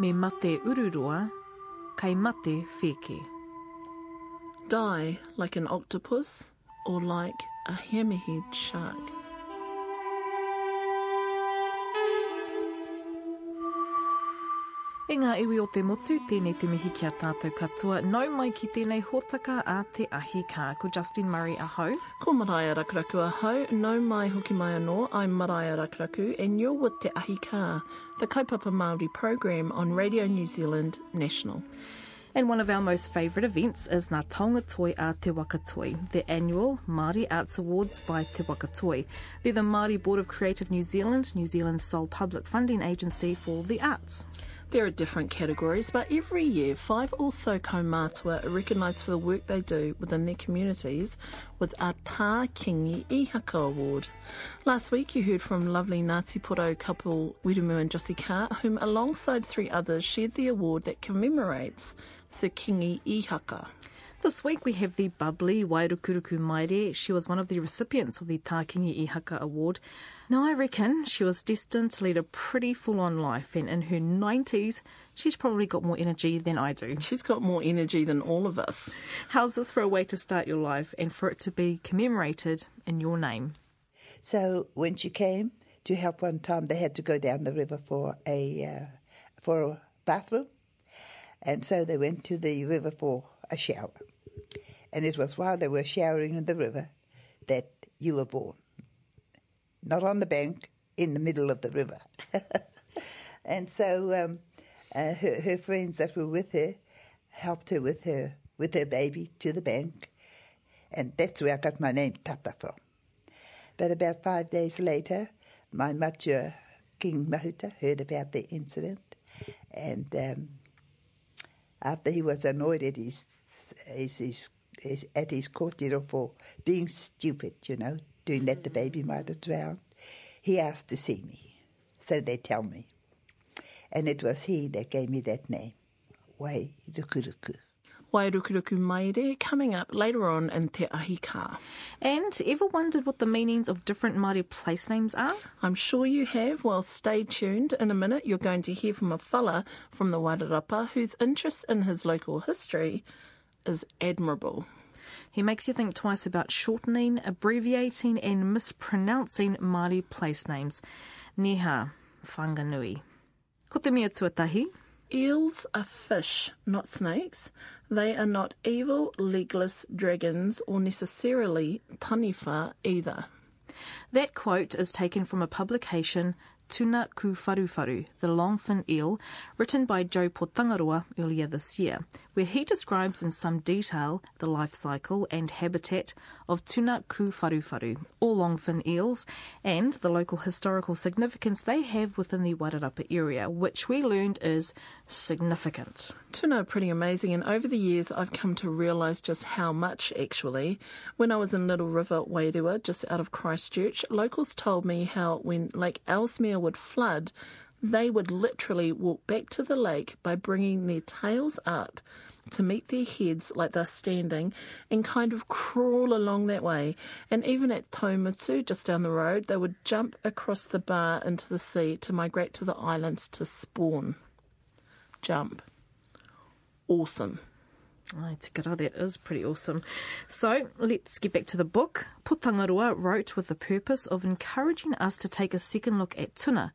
Me mate ururua, kai mate whiki. Die like an octopus or like a hammerhead shark. E ngā iwi o te motu, tēnei te mihi ki a tātou katoa. Nau mai ki tēnei hōtaka a te ahi kā. Ko Justin Murray ahau. Ko Maraia Rakuraku ahau, no mai hoki mai anō, I'm Maraia Rakuraku, and you're with Te Ahi Kā, the Kaupapa Māori program on Radio New Zealand National. And one of our most favourite events is Ngā Taonga Toi a Te Wakatoi, the annual Māori Arts Awards by Te Wakatoi. They're the Māori Board of Creative New Zealand, New Zealand's sole public funding agency for the arts. There are different categories, but every year, five or so kaumātua are recognised for the work they do within their communities with a Tā Kingi Ihaka Award. Last week, you heard from lovely Ngāti Porou couple Wiremu and Josie Carr, whom alongside three others shared the award that commemorates Sir Kingi Ihaka. This week we have the bubbly Wairukuruku Maere. She was one of the recipients of the Tākingi Ihaka Award. Now I reckon she was destined to lead a pretty full-on life and in her 90s she's probably got more energy than I do. She's got more energy than all of us. How's this for a way to start your life and for it to be commemorated in your name? So when she came to help one time, they had to go down the river for a uh, for a bathroom, and so they went to the river for a shower. And it was while they were showering in the river that you were born. Not on the bank, in the middle of the river. and so um, uh, her, her friends that were with her helped her with her with her baby to the bank, and that's where I got my name Tata from. But about five days later, my mature King Mahuta heard about the incident, and um, after he was annoyed at his, his, his, his at his court, you know, for being stupid, you know, doing that the baby might have drowned, he asked to see me. So they tell me. And it was he that gave me that name, Wai Rukuruku. Wairukuruku Maere coming up later on in Te Ahi Kā. And ever wondered what the meanings of different Māori place names are? I'm sure you have. Well, stay tuned. In a minute, you're going to hear from a fella from the Wairarapa whose interest in his local history is admirable. He makes you think twice about shortening, abbreviating, and mispronouncing Māori place names. Niha, Whanganui. Ko te tuatahi. Eels are fish, not snakes. They are not evil, legless dragons or necessarily taniwha either. That quote is taken from a publication Tuna Ku Wharu, The Longfin Eel, written by Joe Potangaroa earlier this year, where he describes in some detail the life cycle and habitat of Tuna Ku Wharu, or longfin eels, and the local historical significance they have within the Wairarapa area, which we learned is significant. Tuna are pretty amazing, and over the years I've come to realise just how much actually. When I was in Little River, Wairewa, just out of Christchurch, locals told me how when Lake Ellesmere would flood, they would literally walk back to the lake by bringing their tails up to meet their heads like they're standing and kind of crawl along that way. And even at Taumutu, just down the road, they would jump across the bar into the sea to migrate to the islands to spawn. Jump. Awesome. Ai, te kara, that is pretty awesome. So, let's get back to the book. Potangaroa wrote with the purpose of encouraging us to take a second look at tuna,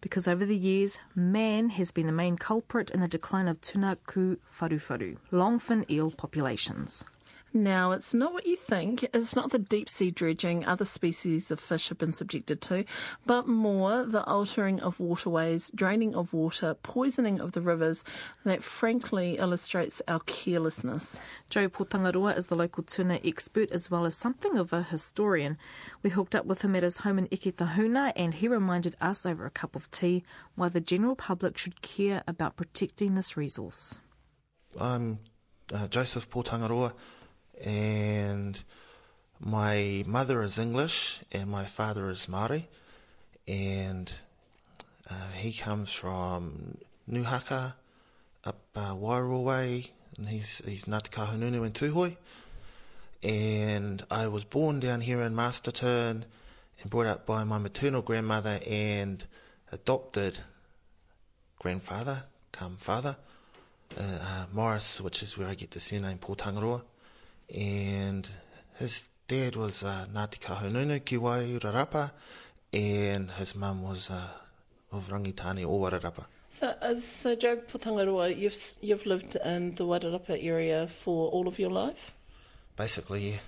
because over the years, man has been the main culprit in the decline of tuna ku wharuwharu, longfin eel populations. Now, it's not what you think. It's not the deep sea dredging other species of fish have been subjected to, but more the altering of waterways, draining of water, poisoning of the rivers that frankly illustrates our carelessness. Joe Potangaroa is the local tuna expert as well as something of a historian. We hooked up with him at his home in Eketahuna and he reminded us over a cup of tea why the general public should care about protecting this resource. I'm uh, Joseph Potangaroa, and my mother is English and my father is Māori, and uh, he comes from Nuhaka up uh, Wairoa way, and he's he's Ngāti Kahungunu in Tūhoe, and I was born down here in Masterton and brought up by my maternal grandmother and adopted grandfather, come father. Uh, uh, Morris, which is where I get the surname Pōtangaroa. And his dad was uh, Ngāti Kahungunu, ki Wairarapa, and his mum was uh, of Rangitāne o Wairarapa. So, uh, so Joe Potangaroa, you've you've lived in the Wairarapa area for all of your life, Basically, yeah.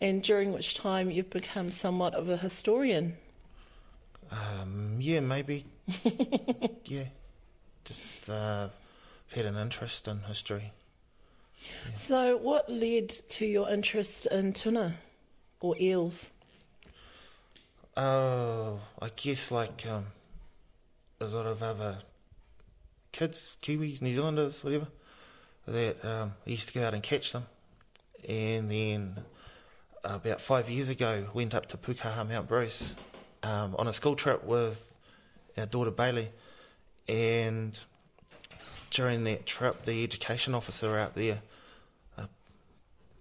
and during which time you've become somewhat of a historian. Um, yeah, maybe. yeah. Just uh, had an interest in history. So, what led to your interest in tuna or eels? Oh, I guess like um, a lot of other kids, Kiwis, New Zealanders, whatever, that um, used to go out and catch them. And then uh, about five years ago, went up to Pukaha, Mount Bruce, um, on a school trip with our daughter Bailey. And during that trip, the education officer out there uh,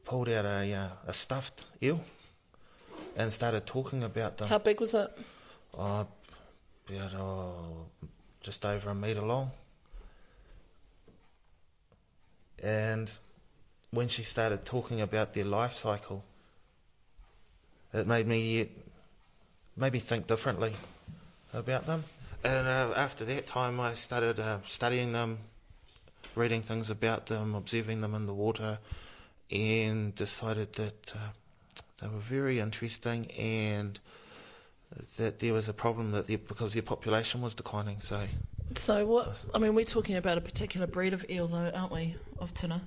pulled out a, uh, a stuffed eel and started talking about them. How big was it? Oh, about oh, just over a metre long. And when she started talking about their life cycle, it made me maybe think differently about them. And uh, after that time, I started uh, studying them, reading things about them, observing them in the water, and decided that uh, they were very interesting and that there was a problem that because their population was declining. So So, what? I mean, we're talking about a particular breed of eel, though, aren't we? Of tuna.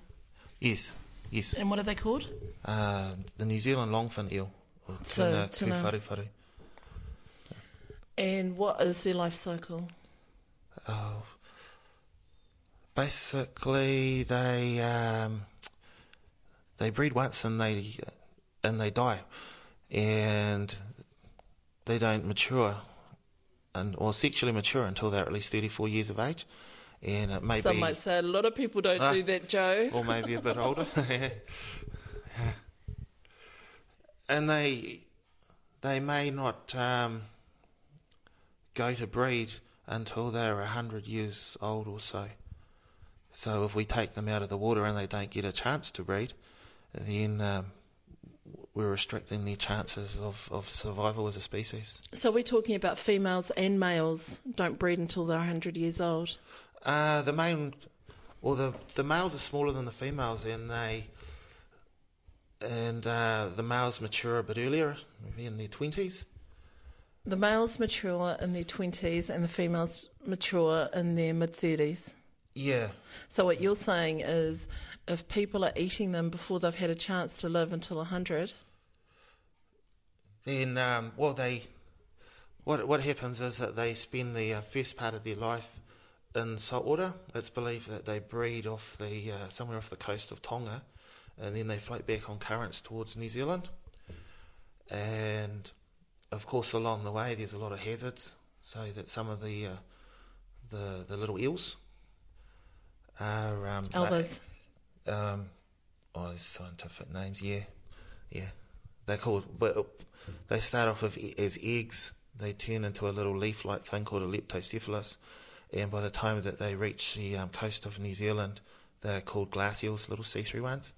yes, yes, And what are they called? uh, the New Zealand longfin eel, or So, tuna, tuna. tuwharuwharu. And what is their life cycle? Oh, basically they um, they breed once and they and they die, and they don't mature, and or sexually mature until they're at least thirty four years of age, and it may Some be might say a lot of people don't Ah. do that, Joe. or maybe a bit older. and they they may not um, go to breed until they're a hundred years old or so. So if we take them out of the water and they don't get a chance to breed, then um, we're restricting their chances of, of survival as a species. So, we're talking about females and males don't breed until they're 100 years old. Uh, the main, well, the the males are smaller than the females, and they, and uh, the males mature a bit earlier, maybe in their twenties. The males mature in their 20s and the females mature in their mid 30s. Yeah, So, what you're saying is if people are eating them before they've had a chance to live until 100, then um, well, they, what what happens is that they spend the uh, first part of their life in saltwater. It's believed that they breed off the uh, somewhere off the coast of Tonga, and then they float back on currents towards New Zealand. And of course, along the way, there's a lot of hazards, so that some of the uh, the the little eels are um. Um, oh, there's scientific names. Yeah, yeah. They're called, but they start off with, as eggs. They turn into a little leaf-like thing called a leptocephalus, and by the time that they reach the um, coast of New Zealand, they're called glass eels, little see-through ones.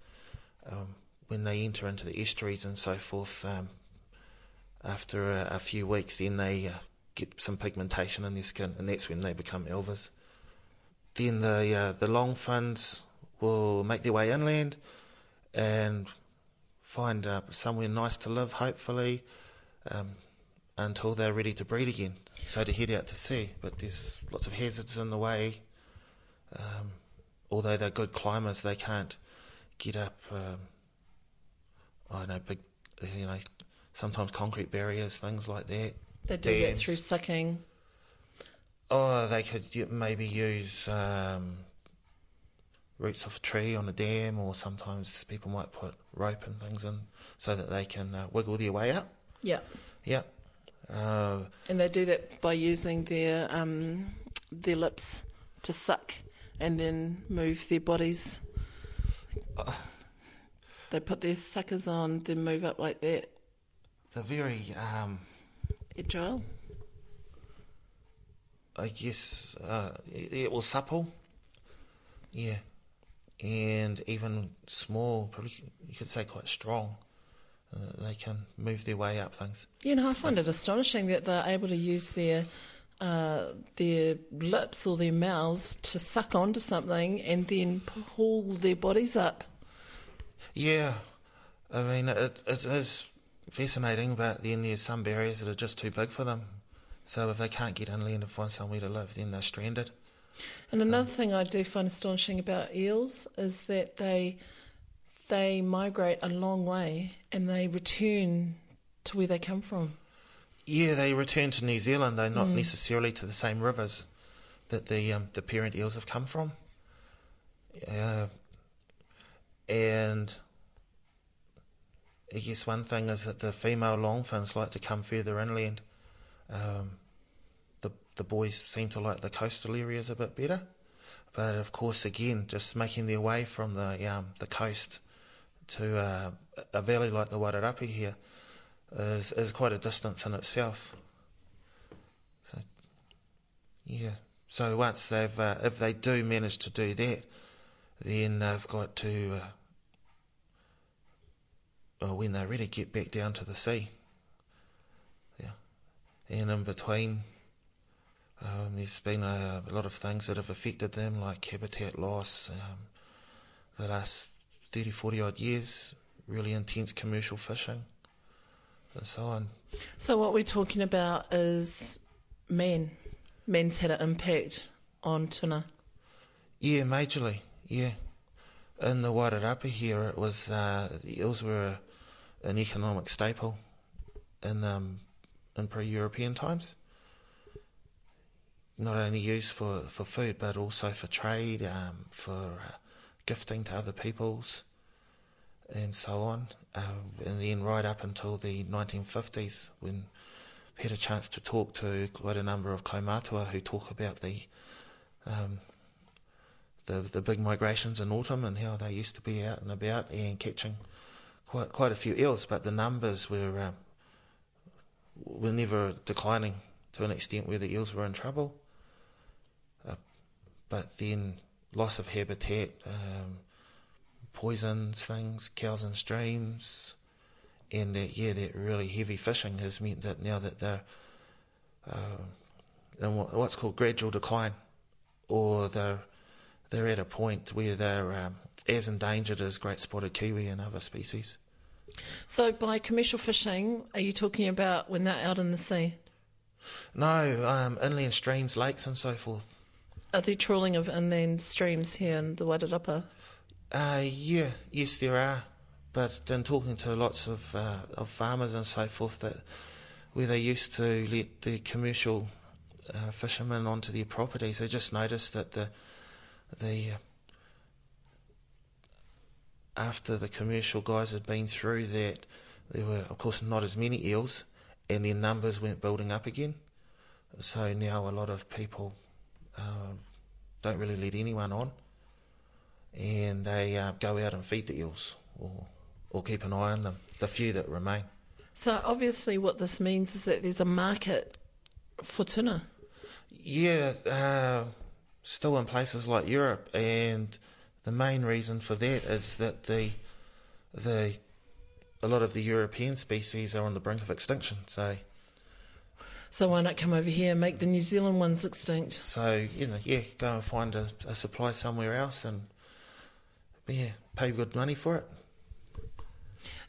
Um, when they enter into the estuaries and so forth, um, after a, a few weeks, then they uh, get some pigmentation in their skin, and that's when they become elvers. Then the uh, the long fins will make their way inland and find uh, somewhere nice to live, hopefully, um, until they're ready to breed again. So to head out to sea, but there's lots of hazards in the way. Um, although they're good climbers, they can't get up. Um, I don't know, big, you know, sometimes concrete barriers, things like that. They do that Dams. through sucking. Oh, they could maybe use um, roots of a tree on a dam, or sometimes people might put rope and things in so that they can uh, wiggle their way up. Yeah. Yeah. Uh, And they do that by using their um, their lips to suck and then move their bodies. They put their suckers on, then move up like that. they're very, um, Agile. I guess, uh, yeah, well, supple. Yeah, and even small, probably you could say quite strong. Uh, they can move their way up things. You know, I find it astonishing that they're able to use their uh, their lips or their mouths to suck onto something and then pull their bodies up. Yeah, I mean it, it is fascinating, but then there's some barriers that are just too big for them. So if they can't get inland and find somewhere to live, then they're stranded. And another thing I do find astonishing about eels is that they they migrate a long way and they return to where they come from. Yeah, they return to New Zealand. They're not necessarily to the same rivers that the um, the parent eels have come from. Uh, and I guess one thing is that the female longfins like to come further inland. Um, the boys seem to like the coastal areas a bit better, but of course, again, just making their way from the um, the coast to uh, a valley like the Wairarapa here is is quite a distance in itself. So, yeah. So once they've, uh, if they do manage to do that, then they've got to, uh, well, when they really get back down to the sea. Yeah. And in between, um, there's been a, a, lot of things that have affected them, like habitat loss, um, the last 30, 40 odd years, really intense commercial fishing and so on. So what we're talking about is men. Men's had an impact on tuna. Yeah, majorly. Yeah. In the Wairarapa here, it was uh, the eels were an economic staple in um, in pre-European times. Not only used for, for food, but also for trade, um, for uh, gifting to other peoples, and so on. Um, and then right up until the 1950s, when I had a chance to talk to quite a number of kaumatua who talk about the um, the the big migrations in autumn and how they used to be out and about and catching quite quite a few eels, but the numbers were um, were never declining to an extent where the eels were in trouble. But then loss of habitat, um, poisons things, cows in streams, and that yeah, that really heavy fishing has meant that now that they're uh, in what's called gradual decline, or they're they're at a point where they're um, as endangered as great spotted kiwi and other species. So, by commercial fishing, are you talking about when they're out in the sea? No, um, inland streams, lakes, and so forth. Are there trawling of inland streams here in the Wairarapa? Uh, yeah, yes, there are. But in talking to lots of uh, of farmers and so forth, that where they used to let the commercial uh, fishermen onto their properties, they just noticed that the the uh, after the commercial guys had been through that, there were of course not as many eels, and their numbers weren't building up again. So now a lot of people uh, don't really let anyone on and they uh, go out and feed the eels or, or keep an eye on them, the few that remain. So obviously, what this means is that there's a market for tuna. Yeah, uh, still in places like Europe, and the main reason for that is that the the a lot of the European species are on the brink of extinction. So. So why not come over here and make the New Zealand ones extinct? So you know, yeah, go and find a, a supply somewhere else and yeah, pay good money for it.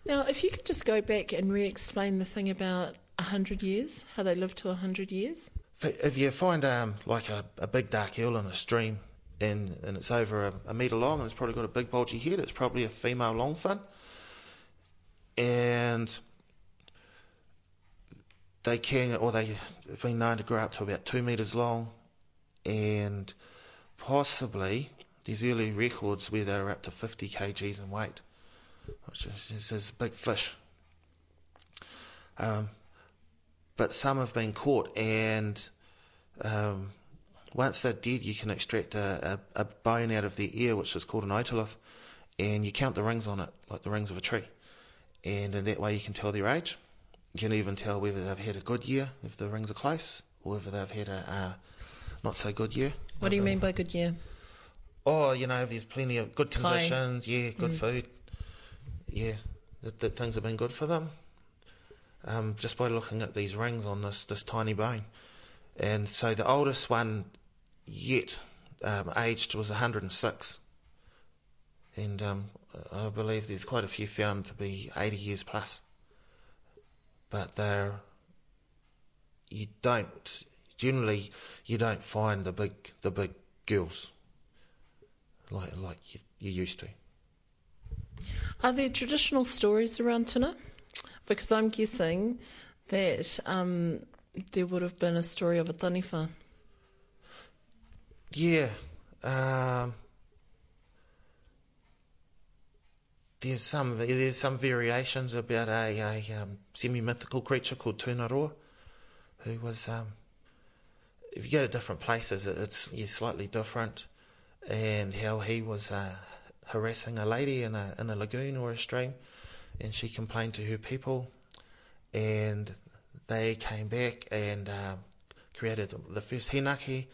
Now, if you could just go back and re explain the thing about 100 years, how they live to 100 years. If you find um, like a, a big dark hill in a stream and, and it's over a, a metre long and it's probably got a big bulgy head, it's probably a female longfin. And they can, or they've been known to grow up to about two metres long and possibly there's early records where they were up to 50 kgs in weight, which is, is, big fish. Um, but some have been caught, and um, once they're dead, you can extract a, a, a, bone out of their ear, which is called an otolith, and you count the rings on it, like the rings of a tree. And in that way, you can tell their age. You can even tell whether they've had a good year, if the rings are close, or whether they've had a, a not so good year. What do you mean by good year? Oh, you know, there's plenty of good conditions. Yeah, good food. Yeah, that, that things have been good for them. Um, just by looking at these rings on this this tiny bone, and so the oldest one yet um, aged was 106, and um, I believe there's quite a few found to be 80 years plus. But they're you don't generally you don't find the big the big girls like like you, you used to. Are there traditional stories around tuna? Because I'm guessing that um, there would have been a story of a taniwha. Yeah. Um, there's some there's some variations about a, a um, semi-mythical creature called Tunaroa, who was um, if you go to different places, it- it's yeah, slightly different, and how he was uh, harassing a lady in a in a lagoon or a stream, and she complained to her people, and they came back and um, created the first hinaki,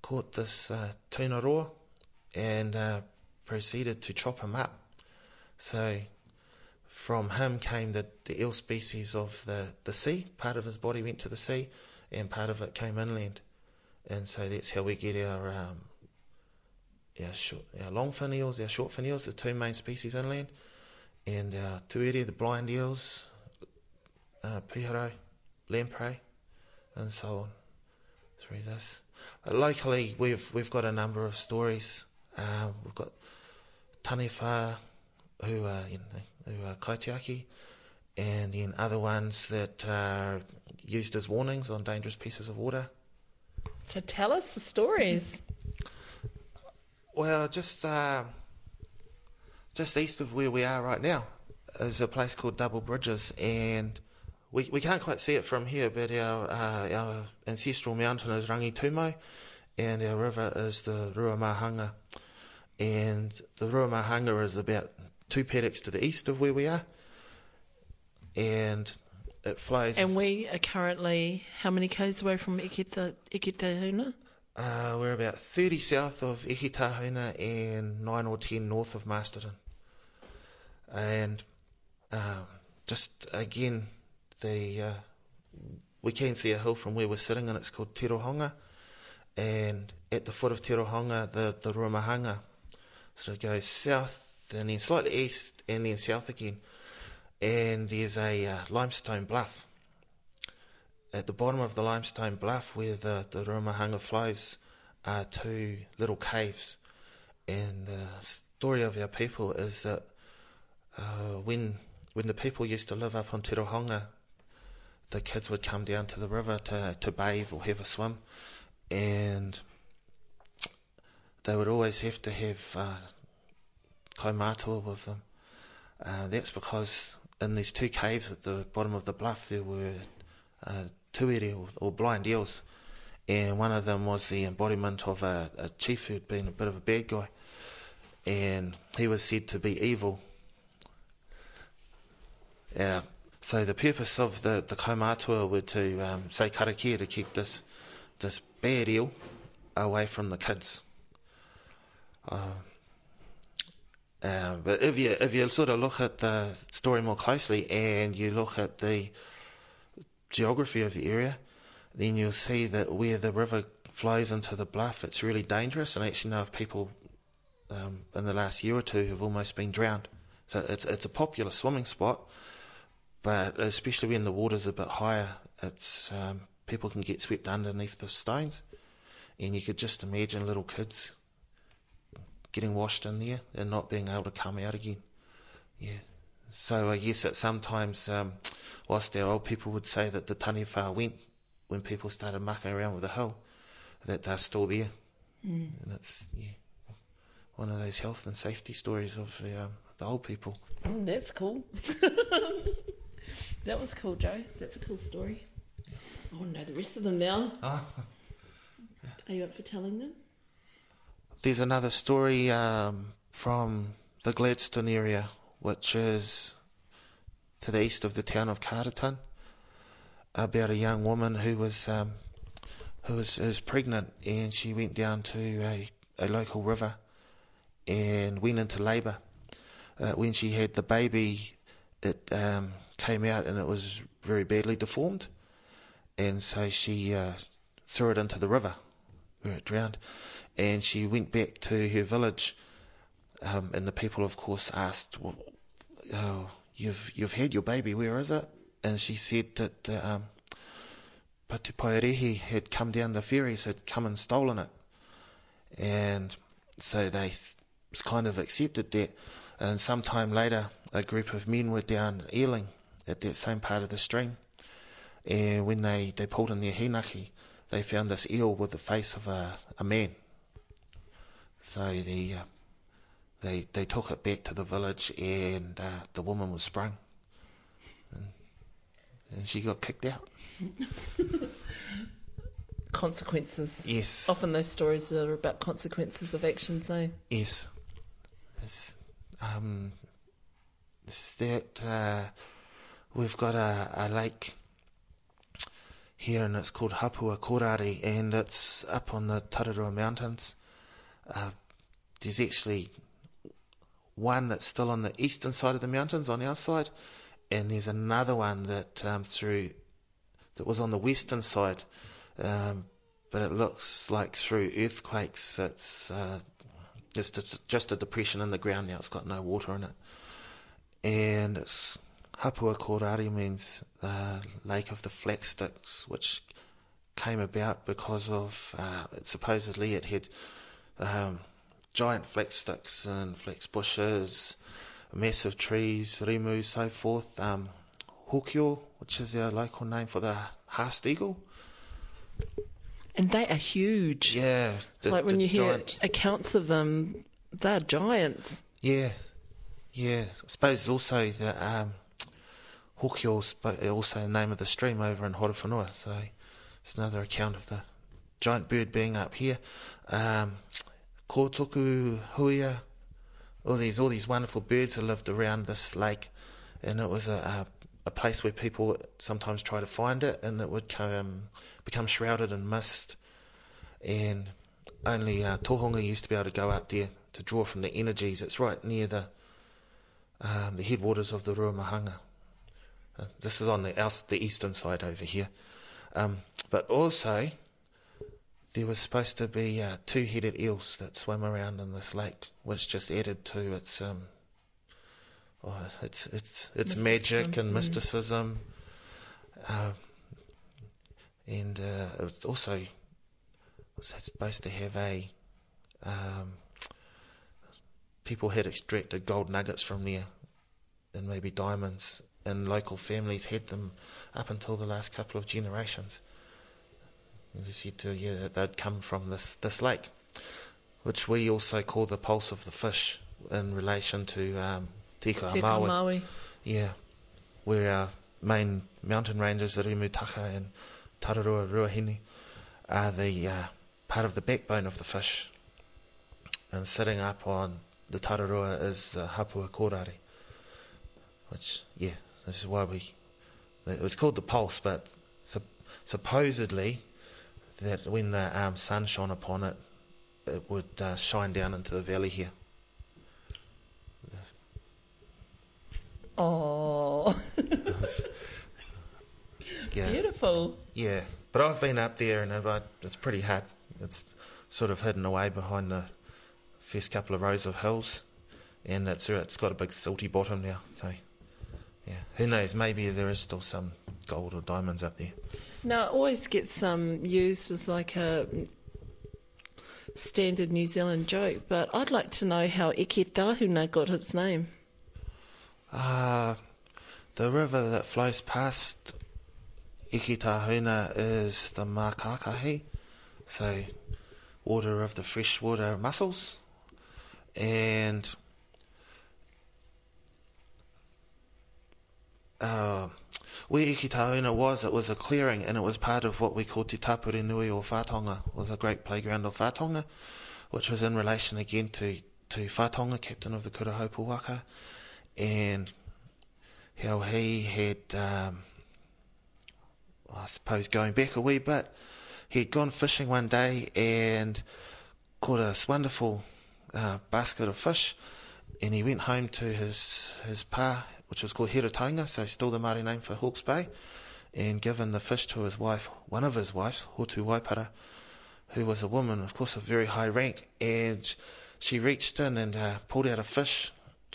caught this uh, Tunaroa, and uh, proceeded to chop him up. So from him came the, the eel species of the, the sea. Part of his body went to the sea, and part of it came inland. And so that's how we get our um, our, short, our long fin eels, our short fin eels, the two main species inland, and our tuere, the blind eels, uh, piharau, lamprey, and so on through this. Uh, locally, we've we've got a number of stories. Um, we've got taniwha who are you know, who are kaitiaki, and then other ones that are used as warnings on dangerous pieces of water. So tell us the stories. Well, just uh, just east of where we are right now is a place called Double Bridges, and we we can't quite see it from here, but our uh, our ancestral mountain is Rangitūmau, and our river is the Ruamahanga, and the Ruamahanga is about two paddocks to the east of where we are, and it flows. And we are currently how many k's away from Ikita, Eketahuna? Uh, we're about 30 south of Eketahuna and 9 or 10 north of Masterton. And um, just again, the uh, we can see a hill from where we're sitting, and it's called Tirohonga. And at the foot of Tirohonga, the, the Ruamahanga sort of goes south and then slightly east and then south again. And there's a uh, limestone bluff at the bottom of the limestone bluff where the, the Ruamahanga flows are two little caves. And the story of our people is that uh, when when the people used to live up on Tirohonga, the kids would come down to the river to, to bathe or have a swim. And they would always have to have uh, kaumātua with them. Uh, that's because in these two caves at the bottom of the bluff there were uh, tuere or, or blind eels, and one of them was the embodiment of a, a chief who'd been a bit of a bad guy, and he was said to be evil. Uh, So the purpose of the the Kaimatua were to um, say karakia to keep this this bad eel away from the kids. Uh, uh, but if you if you sort of look at the story more closely and you look at the geography of the area, then you'll see that where the river flows into the bluff, it's really dangerous. And I actually know of people um, in the last year or two who've almost been drowned. So it's it's a popular swimming spot, but especially when the water's a bit higher, it's um, people can get swept underneath the stones, and you could just imagine little kids getting washed in there and not being able to come out again. Yeah. So I guess that sometimes, um, whilst our old people would say that the taniwha went when people started mucking around with the hill, that they're still there. Mm. And it's yeah, one of those health and safety stories of the, um, the old people. Mm, that's cool. that was cool, Joe. That's a cool story. I want to know the rest of them now. Ah. Are you up for telling them? There's another story um, from the Gladstone area, which is to the east of the town of Carterton, about a young woman who was um, who was, was pregnant, and she went down to a, a local river and went into labour. Uh, when she had the baby, it um, came out and it was very badly deformed, and so she uh, threw it into the river where it drowned, and she went back to her village, um, and the people, of course, asked, well, "Oh, you've you've had your baby. Where is it?" And she said that uh, um, had come down the ferries, had come and stolen it, and so they kind of accepted that. And sometime later, a group of men were down eeling at that same part of the stream. And when they, they pulled in their hinaki, they found this eel with the face of a, a man. So the, uh, they, they took it back to the village, and uh, the woman was sprung. And, and she got kicked out. Consequences. Yes. Often those stories are about consequences of actions, eh? Yes. It's, um, it's that uh, we've got a, a lake here and it's called Hapua Korari and it's up on the Tararua Mountains. Uh, there's actually one that's still on the eastern side of the mountains on our side and there's another one that um, through that was on the western side um, but it looks like through earthquakes it's uh, just just a depression in the ground now. It's got no water in it, and it's Hapua Korari means the Lake of the Flat Sticks, which came about because of uh, it, supposedly it had um, giant flax sticks and flax bushes, massive trees, rimu, so forth. Um, Hokio, which is our local name for the haast eagle. And they are huge. Yeah, the, like when you hear giant- accounts of them, they're giants. Yeah, yeah. I suppose also the um, Hokio also the name of the stream over in Horowhenua, so it's another account of the giant bird being up here. Um, Kotuku Huia, all these all these wonderful birds that lived around this lake, and it was a, a a place where people sometimes try to find it, and it would come, become shrouded in mist, and only uh, Tohunga used to be able to go up there to draw from the energies. It's right near the um, the headwaters of the Ruamahanga. Uh, this is on the the eastern side over here. Um, but also, there was supposed to be uh, two-headed eels that swam around in this lake, which just added to its um, oh, its its its magic Mysticism, and mm. mysticism. Uh, and uh, it was also was supposed to have a um, people had extracted gold nuggets from there and maybe diamonds and local families had them up until the last couple of generations. They said to yeah that they'd come from this this lake, which we also call the pulse of the fish in relation to um, Tika Te Amawe. Maui. Yeah, where our main mountain ranges, the Rimutaka and Tararua Ruahine, are the uh, part of the backbone of the fish. And sitting up on the Tararua is the Hapua Korari, which, yeah, this is why we. It was called the pulse, but sup- supposedly that when the um, sun shone upon it, it would uh, shine down into the valley here. Oh, Yeah. beautiful. Yeah, but I've been up there and it, it's pretty hard. It's sort of hidden away behind the first couple of rows of hills, and it's it's got a big silty bottom now. So, yeah, who knows? Maybe there is still some gold or diamonds up there. Now, it always gets um, used as like a standard New Zealand joke, but I'd like to know how Eke Tahuna got its name. Uh, the river that flows past Eketahuna is the Makakahi, so water of the freshwater mussels, and uh, where Ikitahuna was, it was a clearing, and it was part of what we call Te Tapuri Nui or Fatonga, or the great playground of Fatonga, which was in relation again to, to Fatonga, captain of the Kurahopu Waka, and how he had, um, I suppose, going back a wee bit, he'd gone fishing one day and caught this wonderful uh, basket of fish, and he went home to his his pa, which was called Heretaunga, so still the Māori name for Hawke's Bay, and given the fish to his wife, one of his wives, Hotu Waipara, who was a woman, of course, of very high rank, and she reached in and uh, pulled out a fish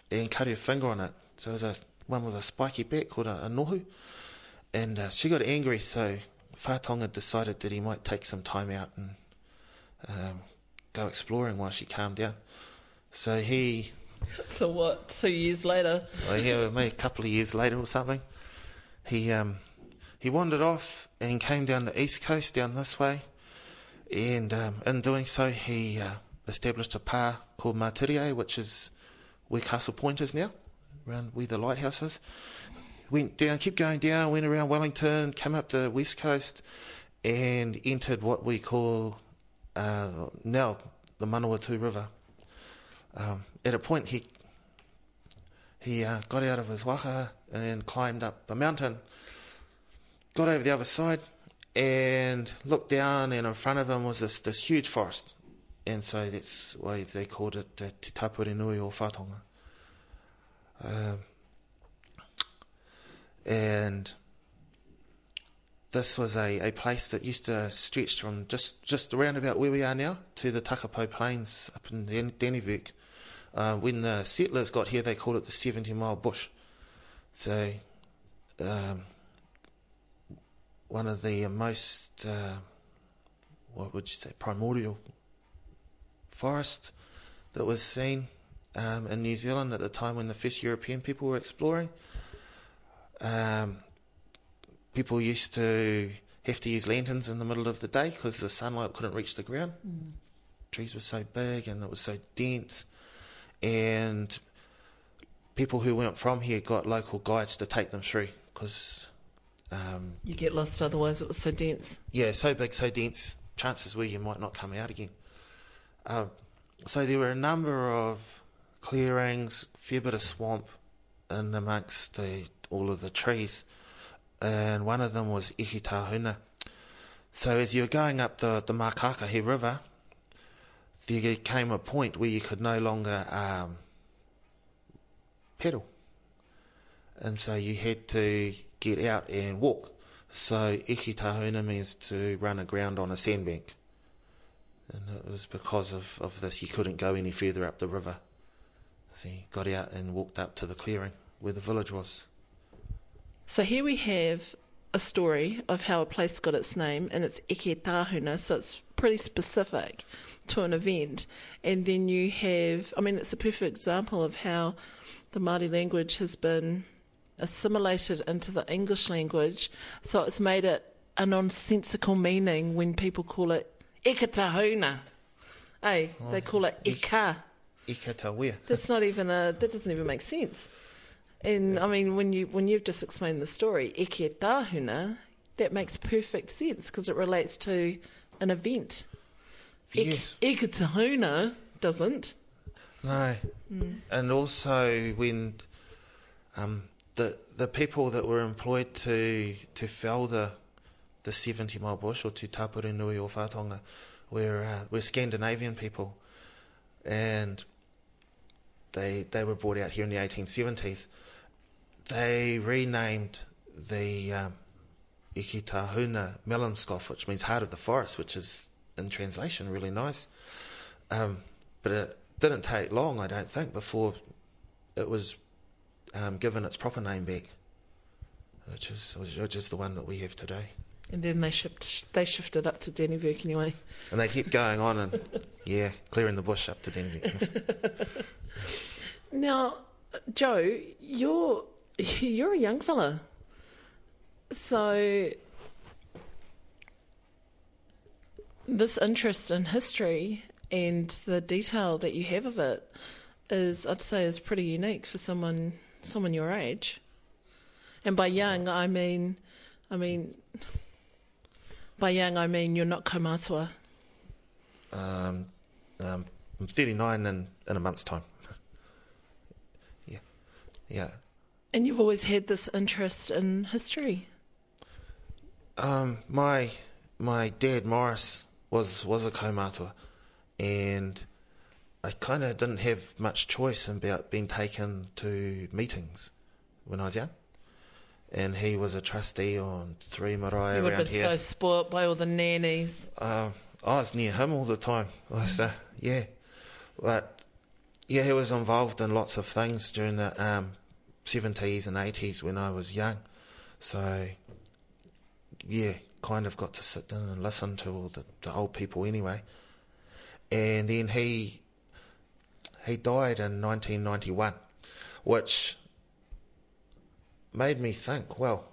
and cut her finger on it. So it was a, one with a spiky beak called a, a nohu. And uh, she got angry, so Whatonga decided that he might take some time out and um, go exploring while she calmed down. So he, So what? Two years later, so yeah, maybe a couple of years later or something, he um, he wandered off and came down the east coast, down this way, and um, in doing so, he uh, established a pa called Martirie, which is where Castle Point is now, around where the lighthouse is. Went down, kept going down, went around Wellington, came up the west coast, and entered what we call uh, now the Manawatu River. Um, at a point, he he uh, got out of his waka and climbed up the mountain, got over the other side, and looked down, and in front of him was this, this huge forest. And so that's why they called it uh, Te Tapuri Nui or Whatonga. Um, and this was a, a place that used to stretch from just, just around about where we are now to the Takapau Plains up in Den- Dannevirke. Uh, when the settlers got here, they called it the 70 mile bush. So, um, one of the most, uh, what would you say, primordial forest that was seen um, in New Zealand at the time when the first European people were exploring. Um, people used to have to use lanterns in the middle of the day because the sunlight couldn't reach the ground. Trees were so big and it was so dense, and people who weren't from here got local guides to take them through because. Um, you get lost. Otherwise, it was so dense. yeah, so big, so dense, chances were you might not come out again. Um, so there were a number of clearings, fair bit of swamp in amongst the, all of the trees, and one of them was Eketahuna. So as you were going up the, the Makakahi River, there came a point where you could no longer um, pedal. And so you had to get out and walk. So Eketahuna means to run aground on a sandbank. And it was because of, of this you couldn't go any further up the river. So you got out and walked up to the clearing where the village was. So here we have a story of how a place got its name, and it's Eke Tahuna, so it's pretty specific to an event. And then you have, I mean, it's a perfect example of how the Māori language has been assimilated into the English language, so it's made it a nonsensical meaning when people call it Eke Tahuna. Hey, oh, they call it Ika. Ikatawea. That's not even a. That doesn't even make sense. And I mean, when you when you've just explained the story, eke tahuna, that makes perfect sense because it relates to an event. Yes. Eke tahuna doesn't. No. And also when um, the the people that were employed to to fell the the seventy mile bush or to Tapuru Nui or Whatonga were uh, were Scandinavian people, and they they were brought out here in the eighteen seventies. They renamed the um, Eketahuna Mellemskov, which means heart of the forest, which is in translation really nice. Um, but it didn't take long, I don't think, before it was um, given its proper name back, which is which is the one that we have today. And then they shipped. They shifted up to Dannevirke anyway. And they kept going on and yeah, clearing the bush up to Denver. Now, Joe, you're you're a young fella, so this interest in history and the detail that you have of it is, I'd say, is pretty unique for someone someone your age. And by young, I mean, I mean, by young, I mean you're not kaumatua. um, um, I'm 39 in, in a month's time. yeah, yeah. And you've always had this interest in history. Um, my my dad Morris was was a kaumatua, and I kind of didn't have much choice about being taken to meetings when I was young. And he was a trustee on Three Marae You would have around been here. so spoilt by all the nannies. Um, I was near him all the time. Was, uh, yeah, but yeah, he was involved in lots of things during the um, 70s and 80s when I was young. So yeah, kind of got to sit down and listen to all the, the old people anyway. And then he he died in 1991, which made me think, well,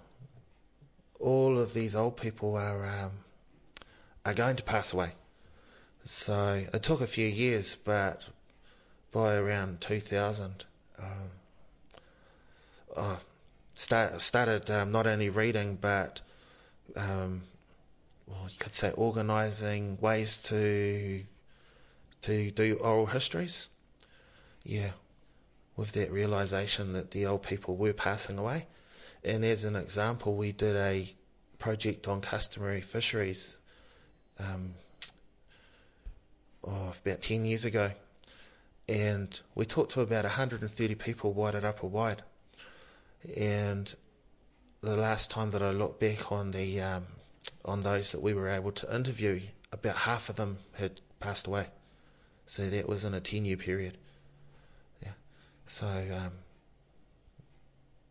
all of these old people are um, are going to pass away. So it took a few years, but by around 2000, um, I start, started um, not only reading but um, well, you could say organising ways to to do oral histories. Yeah, with that realisation that the old people were passing away. And as an example, we did a project on customary fisheries um, oh, about 10 years ago. And we talked to about 130 people wide at Upper Wide. And the last time that I looked back on the um, on those that we were able to interview, about half of them had passed away. So that was in a 10 year period. Yeah. So um,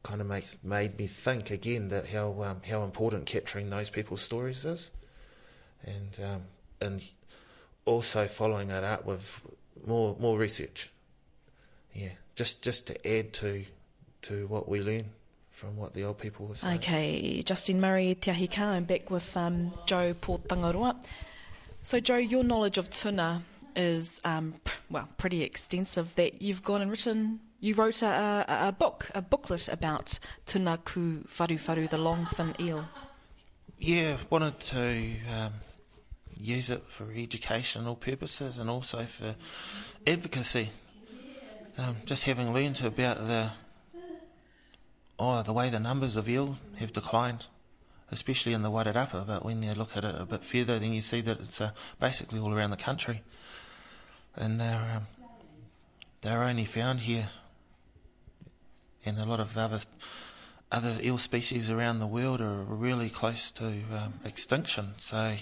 kind of makes made me think again that how um, how important capturing those people's stories is, and um, and also following it up with more more research. Yeah, just just to add to to what we learn from what the old people were saying. Okay, Justine Murray, Te Ahi Kaa, I'm back with um, Joe Pōtangaroa. So, Joe, your knowledge of tuna is, um, p- well, pretty extensive. That you've gone and written, you wrote a, a, a book, a booklet about tuna ku wharu wharu, the longfin eel. Yeah, wanted to um, use it for educational purposes and also for advocacy. Um, just having learned about the oh the way the numbers of eel have declined, especially in the Wairarapa. But when you look at it a bit further, then you see that it's uh, basically all around the country, and they're um, they're only found here, and a lot of other other eel species around the world are really close to um, extinction. So,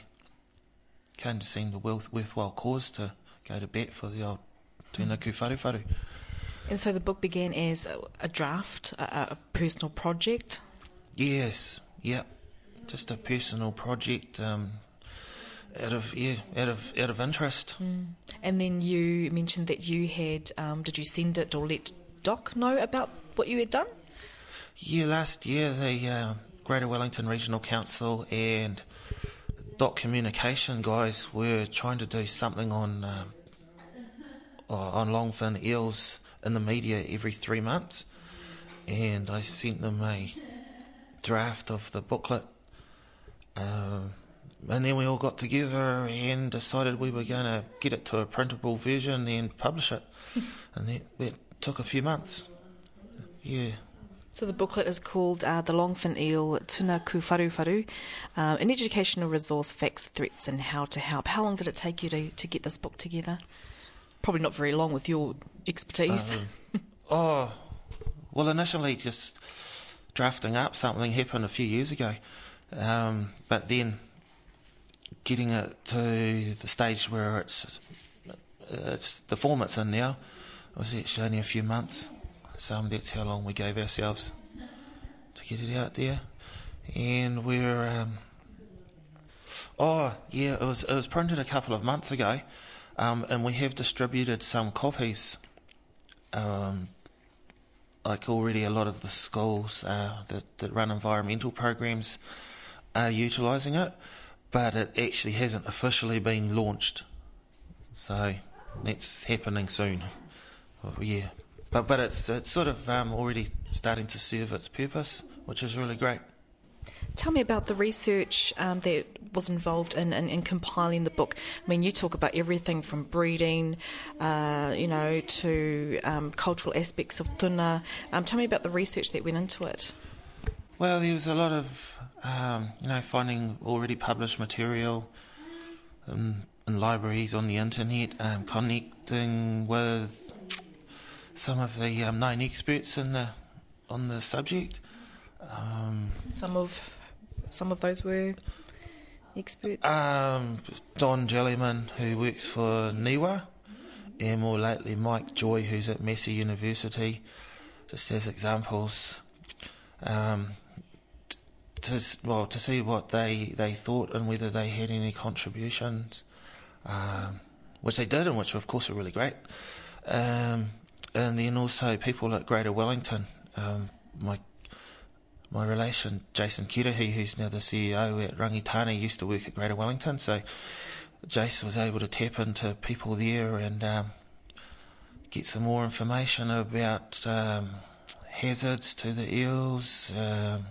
kind of seemed a worth, worthwhile cause to go to bat for the old tuna ku wharu wharu. And so the book began as a, a draft, a, a personal project. Yes, yeah, just a personal project um, out of yeah out of out of interest. And then you mentioned that you had, um, did you send it or let Doc know about what you had done? Yeah, last year the uh, Greater Wellington Regional Council and Doc Communication guys were trying to do something on um, on longfin eels in the media every three months, and I sent them a draft of the booklet. Um, and then we all got together and decided we were going to get it to a printable version and publish it. and that, that took a few months. Yeah. So the booklet is called uh, The Longfin Eel Tuna Ku Wharu Wharu, uh, an educational resource, facts, threats and how to help. How long did it take you to, to get this book together? Probably not very long with your expertise. Um, oh, well, initially just drafting up something happened a few years ago, um, but then getting it to the stage where it's it's the form it's in now was actually only a few months. So um, that's how long we gave ourselves to get it out there, and we're. Um, oh yeah, it was it was printed a couple of months ago, um, and we have distributed some copies um, like already a lot of the schools uh, that, that run environmental programs are utilising it, but it actually hasn't officially been launched. So that's happening soon. Well, yeah, but but it's it's sort of um, already starting to serve its purpose, which is really great. Tell me about the research um, that was involved in, in, in compiling the book. I mean, you talk about everything from breeding, uh, you know, to um, cultural aspects of tuna. Um, tell me about the research that went into it. Well, there was a lot of, um, you know, finding already published material and in libraries on the internet, um, connecting with some of the um, known experts in the on the subject. Um, Some of some of those were experts. um, Don Jellyman, who works for NIWA, and more lately Mike Joy, who's at Massey University, just as examples. Um, to well, to see what they, they thought and whether they had any contributions, um, which they did, and which of course were really great. Um, and then also people at Greater Wellington. Um, my my relation, Jason Kerehi, who's now the CEO at Rangitāne, used to work at Greater Wellington. So Jason was able to tap into people there and um, get some more information about um, hazards to the eels, um,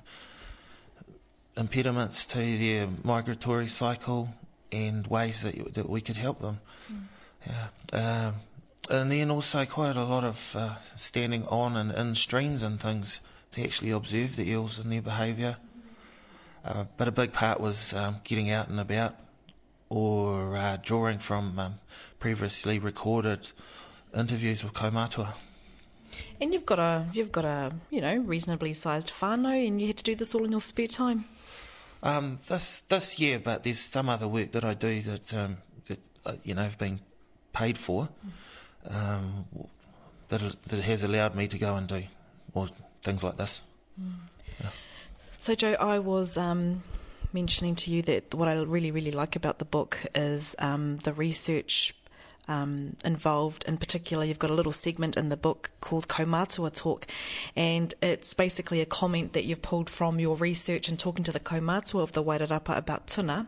impediments to their migratory cycle, and ways that, that we could help them. Yeah. Um, and then also quite a lot of uh, standing on and in streams and things to actually observe the eels and their behaviour. Uh, but a big part was um, getting out and about or uh, drawing from um, previously recorded interviews with Kaumatua. and you've got a you've got a you know reasonably sized whānau, and you had to do this all in your spare time. Um, this this year, but there's some other work that I do that um, that uh, you know have been paid for um, that that has allowed me to go and do more things like this. So, Joe, I was um, mentioning to you that what I really, really like about the book is um, the research um, involved. In particular, you've got a little segment in the book called Kaumatua Talk, and it's basically a comment that you've pulled from your research and talking to the Kaumatua of the Wairarapa about tuna.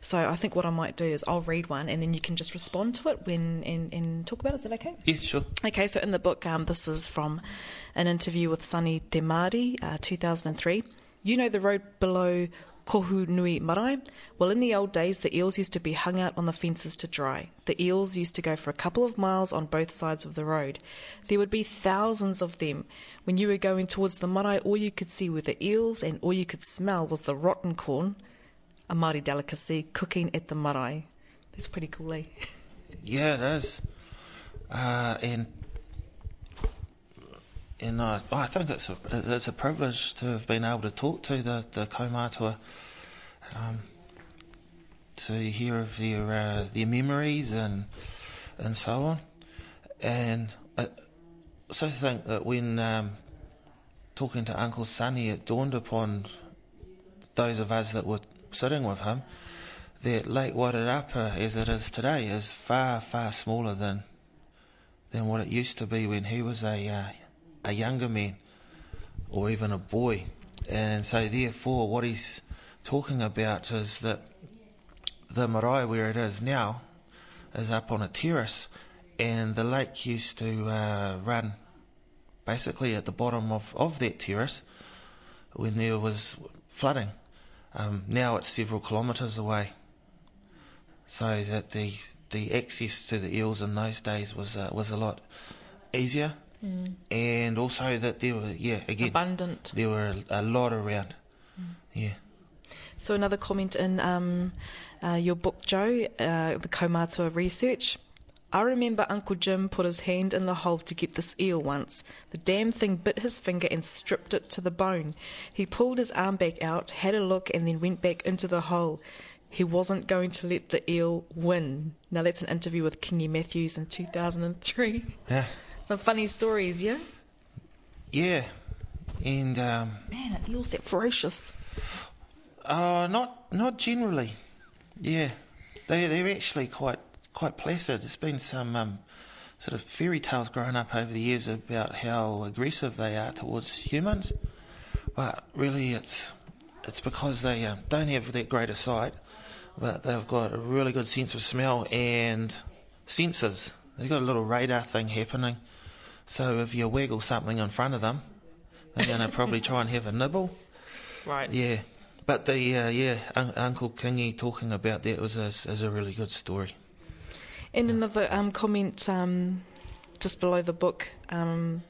So, I think what I might do is I'll read one, and then you can just respond to it when and, and talk about it. Is that okay? Yes, sure. Okay, so in the book, um, this is from an interview with Sunny Temari, uh, 2003. You know the road below Kohunui Marae? Well, in the old days, the eels used to be hung out on the fences to dry. The eels used to go for a couple of miles on both sides of the road. There would be thousands of them. When you were going towards the marae, all you could see were the eels, and all you could smell was the rotten corn, a Māori delicacy, cooking at the marae. That's pretty cool, eh? Yeah, it is. Uh, and and I think it's a it's a privilege to have been able to talk to the the Kaumatua, um, to hear of their uh, their memories and and so on, and I also think that when um, talking to Uncle Sonny, it dawned upon those of us that were sitting with him that Lake Wairarapa, as it is today, is far, far smaller than than what it used to be when he was a uh, a younger man or even a boy. And so, therefore, what he's talking about is that the marae where it is now is up on a terrace, and the lake used to uh, run basically at the bottom of, of that terrace when there was flooding. Um, now it's several kilometres away, so that the the access to the eels in those days was uh, was a lot easier, and also that there were yeah again Abundant. there were a, a lot around, yeah. So another comment in um, uh, your book, Joe, uh, the Kaumatua research. I remember Uncle Jim put his hand in the hole to get this eel once. The damn thing bit his finger and stripped it to the bone. He pulled his arm back out, had a look, and then went back into the hole. He wasn't going to let the eel win. Now that's an interview with Kingy Matthews in 2003. Yeah, Some funny stories, yeah? yeah, and um, Man, are the eels that ferocious? Uh, not not generally. Yeah, they they're actually quite quite placid. There's been some um, sort of fairy tales growing up over the years about how aggressive they are towards humans, but really it's it's because they um, don't have that great a sight, but they've got a really good sense of smell and senses. They've got a little radar thing happening. So if you wiggle something in front of them, they're going to probably try and have a nibble. Right. Yeah, but the uh, yeah un- Uncle Kingy talking about that was a, is a really good story. And another um, comment um, just below the book. Um,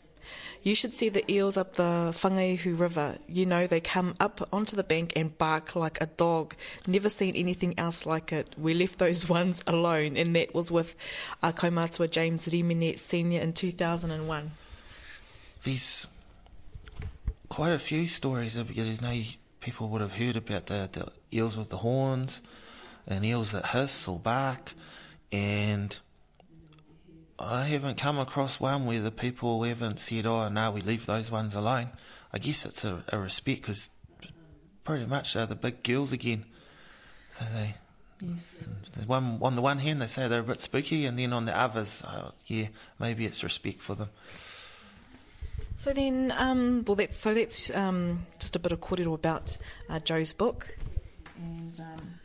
You should see the eels up the Whangaihu River. You know, they come up onto the bank and bark like a dog. Never seen anything else like it. We left those ones alone, and that was with uh, Kaumatua James Riminette Sr. in 2001. There's quite a few stories. Of, you know, people would have heard about the, the eels with the horns and eels that hiss or bark, and I haven't come across one where the people haven't said, "Oh, no, we leave those ones alone." I guess it's a, a respect because pretty much they're the big girls again. So they, there's one on the one hand they say they're a bit spooky, and then on the others, uh, yeah, maybe it's respect for them. So then, um, well, that's so that's um, just a bit of kōrero about uh, Joe's book, and um,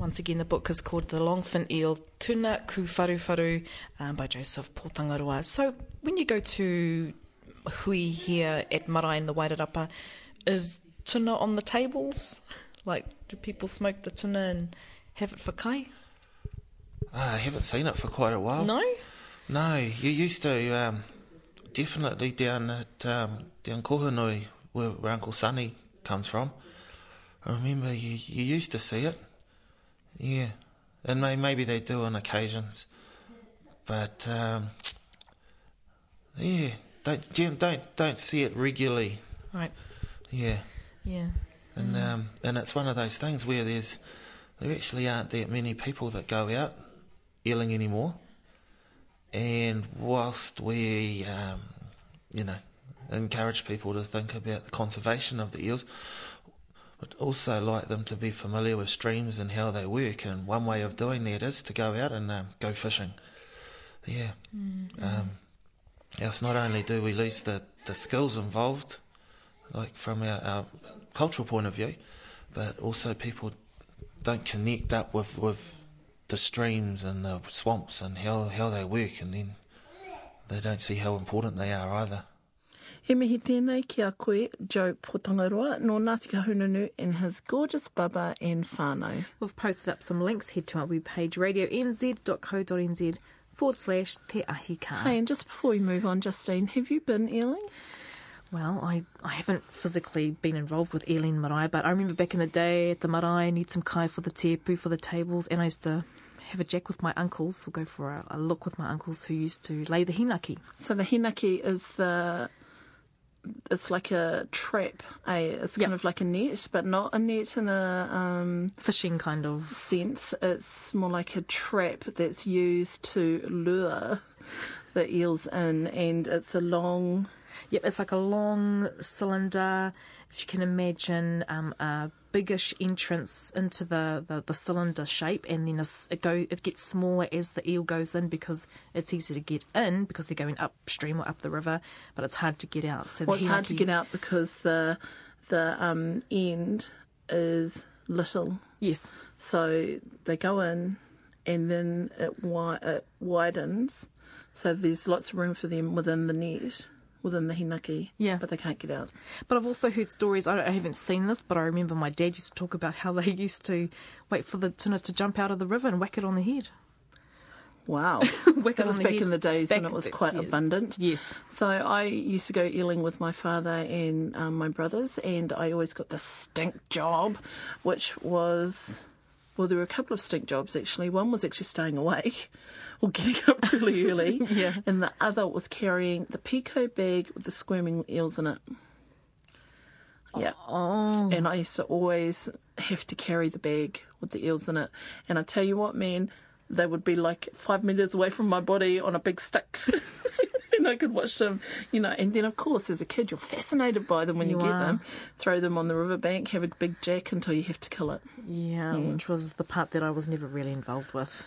once again, the book is called The Longfin Eel, Tuna Ku Faru Wharu, um, by Joseph Pōtangaroa. So when you go to hui here at Marae in the Wairarapa, is tuna on the tables? Like, do people smoke the tuna and have it for kai? Ah, I haven't seen it for quite a while. No? No, you used to um, definitely down at um, down Kohunui, where, where Uncle Sonny comes from. I remember you, you used to see it. Yeah, and may, maybe they do on occasions, but um, yeah, don't don't don't see it regularly. Right. Yeah, Yeah. and Mm. um, and it's one of those things where there's there actually aren't that many people that go out eeling anymore, and whilst we um, you know encourage people to think about the conservation of the eels. But also like them to be familiar with streams and how they work, and one way of doing that is to go out and um, go fishing. Yeah. Um, else, not only do we lose the, the skills involved, like from our, our cultural point of view, but also people don't connect up with, with the streams and the swamps and how, how they work, and then they don't see how important they are either. He mihi tēnei ki a koe, Joe Potangaroa, no Ngāti Kahungunu and his gorgeous baba and whānau. We've posted up some links. Head to our webpage, radionz.co.nz forward slash te ahi ka. Hey, and just before we move on, Justine, have you been eeling? Well, I, I haven't physically been involved with eeling Marae, but I remember back in the day at the Marae, I need some kai for the tepu for the tables, and I used to have a jack with my uncles, or go for a, a look with my uncles who used to lay the hinaki. So the hinaki is the it's like a trap, eh? It's kind Yep. of like a net, but not a net in a um, Fishing kind of. sense. It's more like a trap that's used to lure the eels in, and it's a long. Yep, it's like a long cylinder. If you can imagine um, a biggish entrance into the, the, the cylinder shape, and then it go it gets smaller as the eel goes in because it's easy to get in because they're going upstream or up the river, but it's hard to get out. So Well, it's hard to get out because the the um, end is little. Yes, So they go in, and then it, wi- it widens. So there's lots of room for them within the net, within the hinaki. Yeah. But they can't get out. But I've also heard stories. I, I haven't seen this, but I remember my dad used to talk about how they used to wait for the tuna to jump out of the river and whack it on the head. Wow. Whack that it was on the back head. in the days when it was quite abundant. Yes. So I used to go eeling with my father and um, my brothers, and I always got the stink job, which was. Well, there were a couple of stink jobs actually. One was actually staying awake or getting up really early. Yeah. And the other was carrying the pico bag with the squirming eels in it. Yeah. Oh, And I used to always have to carry the bag with the eels in it. And I tell you what, man, they would be like five metres away from my body on a big stick. I could watch them, you know. And then, of course, as a kid, you're fascinated by them when you, You get them. Throw them on the riverbank, have a big jack until you have to kill it. yeah, Mm. which was the part that I was never really involved with.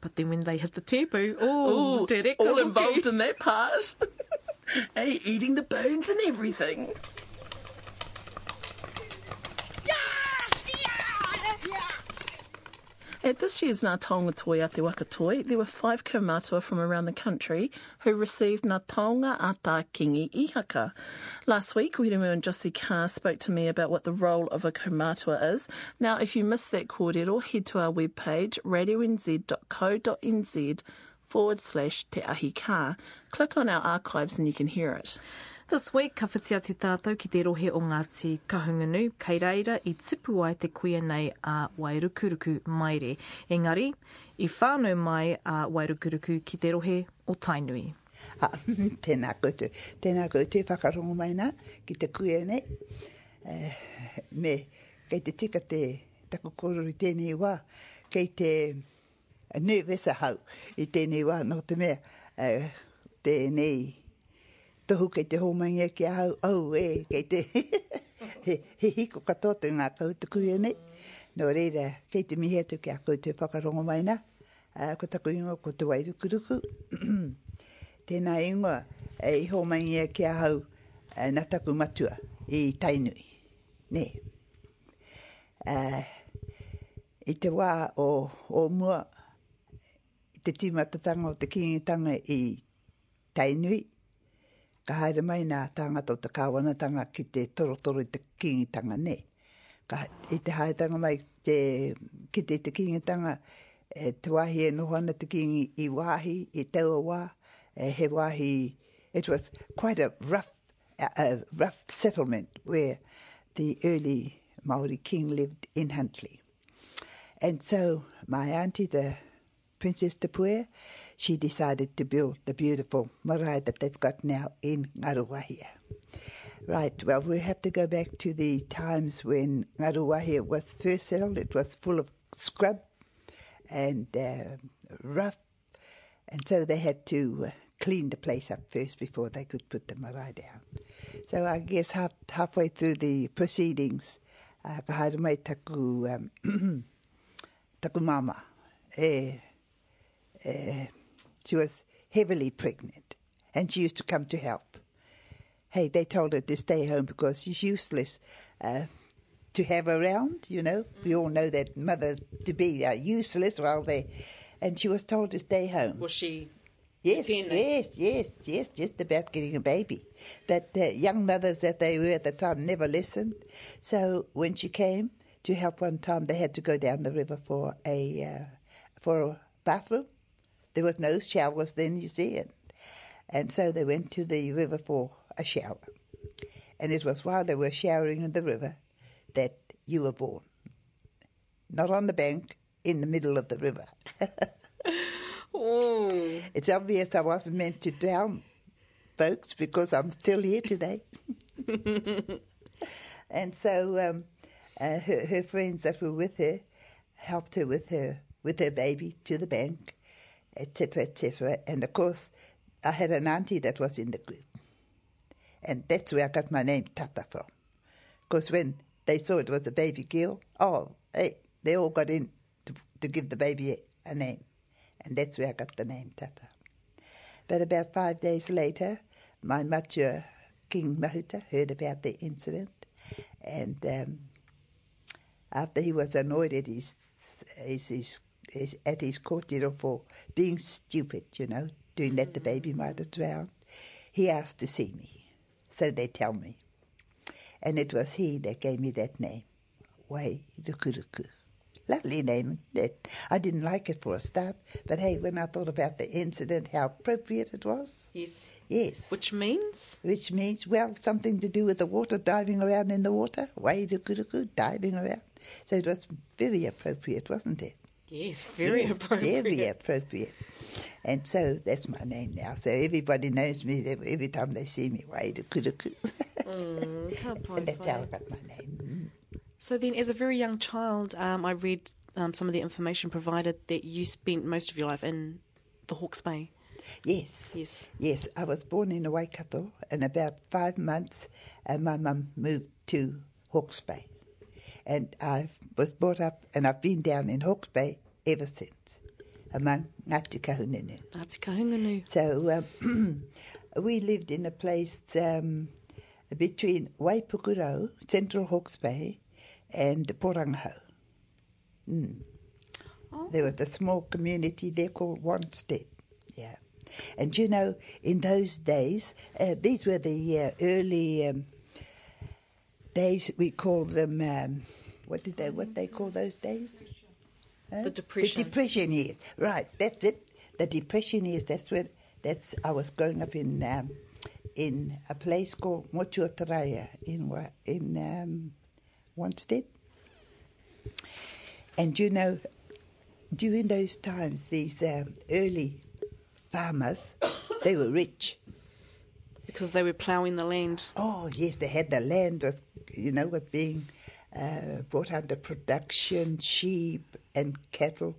But then when they hit the tepu, oh, all involved in that part. hey, eating the bones and everything. At this year's Ngā Taonga Toi a Te Waka Toi, there were five kaumātua from around the country who received Ngā Taonga a Kingi Ihaka. Last week, Wiremu and Josie Carr spoke to me about what the role of a kaumātua is. Now, if you missed that kōrero, head to our webpage, radionz.co.nz forward slash Te Ahi Ka. Click on our archives and you can hear it. This week, ka whitia te tātou ki te rohe o Ngāti Kahungunu, kei reira i tipu ai te kuia nei a Wairukuruku Maire. Engari, i whānau mai a Wairukuruku ki te rohe o Tainui. Ah, tēnā koutou. Tēnā koutou whakarongo mai nā ki te kuia nei. Uh, me, kei te tika te taku korori tēnei wā, kei te nervous hau i tēnei wā no te mea. Uh, tēnei tohu kei te homangia ki au hau, au e, kei te he, he hiko katoa te ngā koutou e nei. No reira, kei te mihi atu ki a koutou whakarongo mai na, Uh, ko taku ingo ko te wairukuruku. tēnā ingoa e i mai e a hau uh, nā taku matua i Tainui. Ne. Uh, I te wā o, o mua, i te tīmatatanga o te kingitanga i Tainui, ka haere mai nā tangata o te kāwanatanga ki te torotoro i te kingitanga ne. Ka, I te haetanga mai te, ki te, te kingitanga, e, te wahi e nohana te kingi i wahi, i teua wā, e he wahi, it was quite a rough, a, a rough settlement where the early Maori king lived in Huntley. And so my auntie, the Princess Te she decided to build the beautiful marae that they've got now in Ngaruawahia. Right, well, we have to go back to the times when Ngaruawahia was first settled. It was full of scrub and uh, rough, and so they had to uh, clean the place up first before they could put the marae down. So I guess half, halfway through the proceedings, uh, ka haere taku, um, taku mama, eh, eh, she was heavily pregnant and she used to come to help. Hey, they told her to stay home because she's useless uh, to have around, you know. We all know that mother to be are useless while they. And she was told to stay home. Was she Yes, yes, yes, yes, just about getting a baby. But the young mothers that they were at the time never listened. So when she came to help one time, they had to go down the river for a uh, for a bathroom. There was no showers then, you see, and, and so they went to the river for a shower. And it was while they were showering in the river that you were born. Not on the bank, in the middle of the river. Oh. It's obvious I wasn't meant to drown folks because I'm still here today. and so um, uh, her, her friends that were with her helped her with her with her baby to the bank, etc., etc. And of course, I had an auntie that was in the group, and that's where I got my name Tata from. Because when they saw it was a baby girl, oh, hey, they all got in to, to give the baby a, name and that's where I got the name Tata. But about five days later, my mature King Mahuta heard about the incident, and um, after he was annoyed at his, his, his, his, at his court, you know, for being stupid, you know, doing that the baby might have drowned, he asked to see me. So they tell me. And it was he that gave me that name, Wai Rukuruku lovely name. It, I didn't like it for a start, but hey, when I thought about the incident, how appropriate it was. Yes. Yes. Which means? Which means, well, something to do with the water, diving around in the water. Wairukuruku, diving around. So it was very appropriate, wasn't it? Yes, very yes, appropriate. Very appropriate. And so that's my name now. So everybody knows me every time they see me, Wairukuruku. Mm, and that's how I got my name. So then, as a very young child, um, I read um, some of the information provided that you spent most of your life in the Hawke's Bay. Yes. Yes. Yes. I was born in Waikato, and about five months, uh, my mum moved to Hawke's Bay, and I was brought up, and I've been down in Hawke's Bay ever since, among Ngāti Kahungunu. Ngāti. So um, we lived in a place um, between Waipukurau, Central Hawke's Bay, and Porangahau. Mm. Oh. There was a small community there called Wanstead. Yeah. And you know, in those days, uh, these were the uh, early um, days, we call them, um, what did they, what they call those days? Huh? The Depression. The Depression years. Right, that's it. the depression years. That's where that's I was growing up in um, in a place called Motuataraya in in um, Wanstead. And you know, during those times, these um, early farmers, they were rich. Because they were ploughing the land. Oh yes, they had the land was you know was being uh, brought under production, sheep and cattle,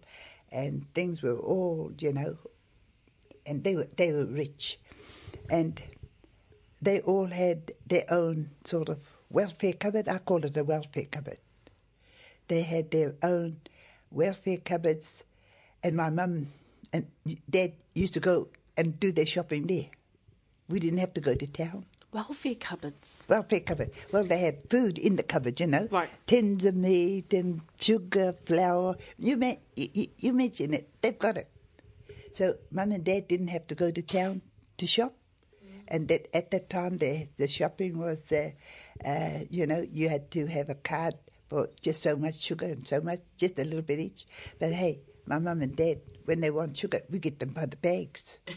and things were all you know, and they were they were rich, and they all had their own sort of welfare cupboard. I call it a welfare cupboard. They had their own welfare cupboards, and my mum and dad used to go and do their shopping there. We didn't have to go to town. Welfare cupboards. Welfare cupboard. Well, they had food in the cupboard, you know. Right. Tins of meat and sugar, flour. You, ma- you, you mention it, they've got it. So mum and dad didn't have to go to town to shop. And that at that time, the, the shopping was, uh, uh, you know, you had to have a card for just so much sugar and so much, just a little bit each. But hey, my mum and dad, when they want sugar, we get them by the bags.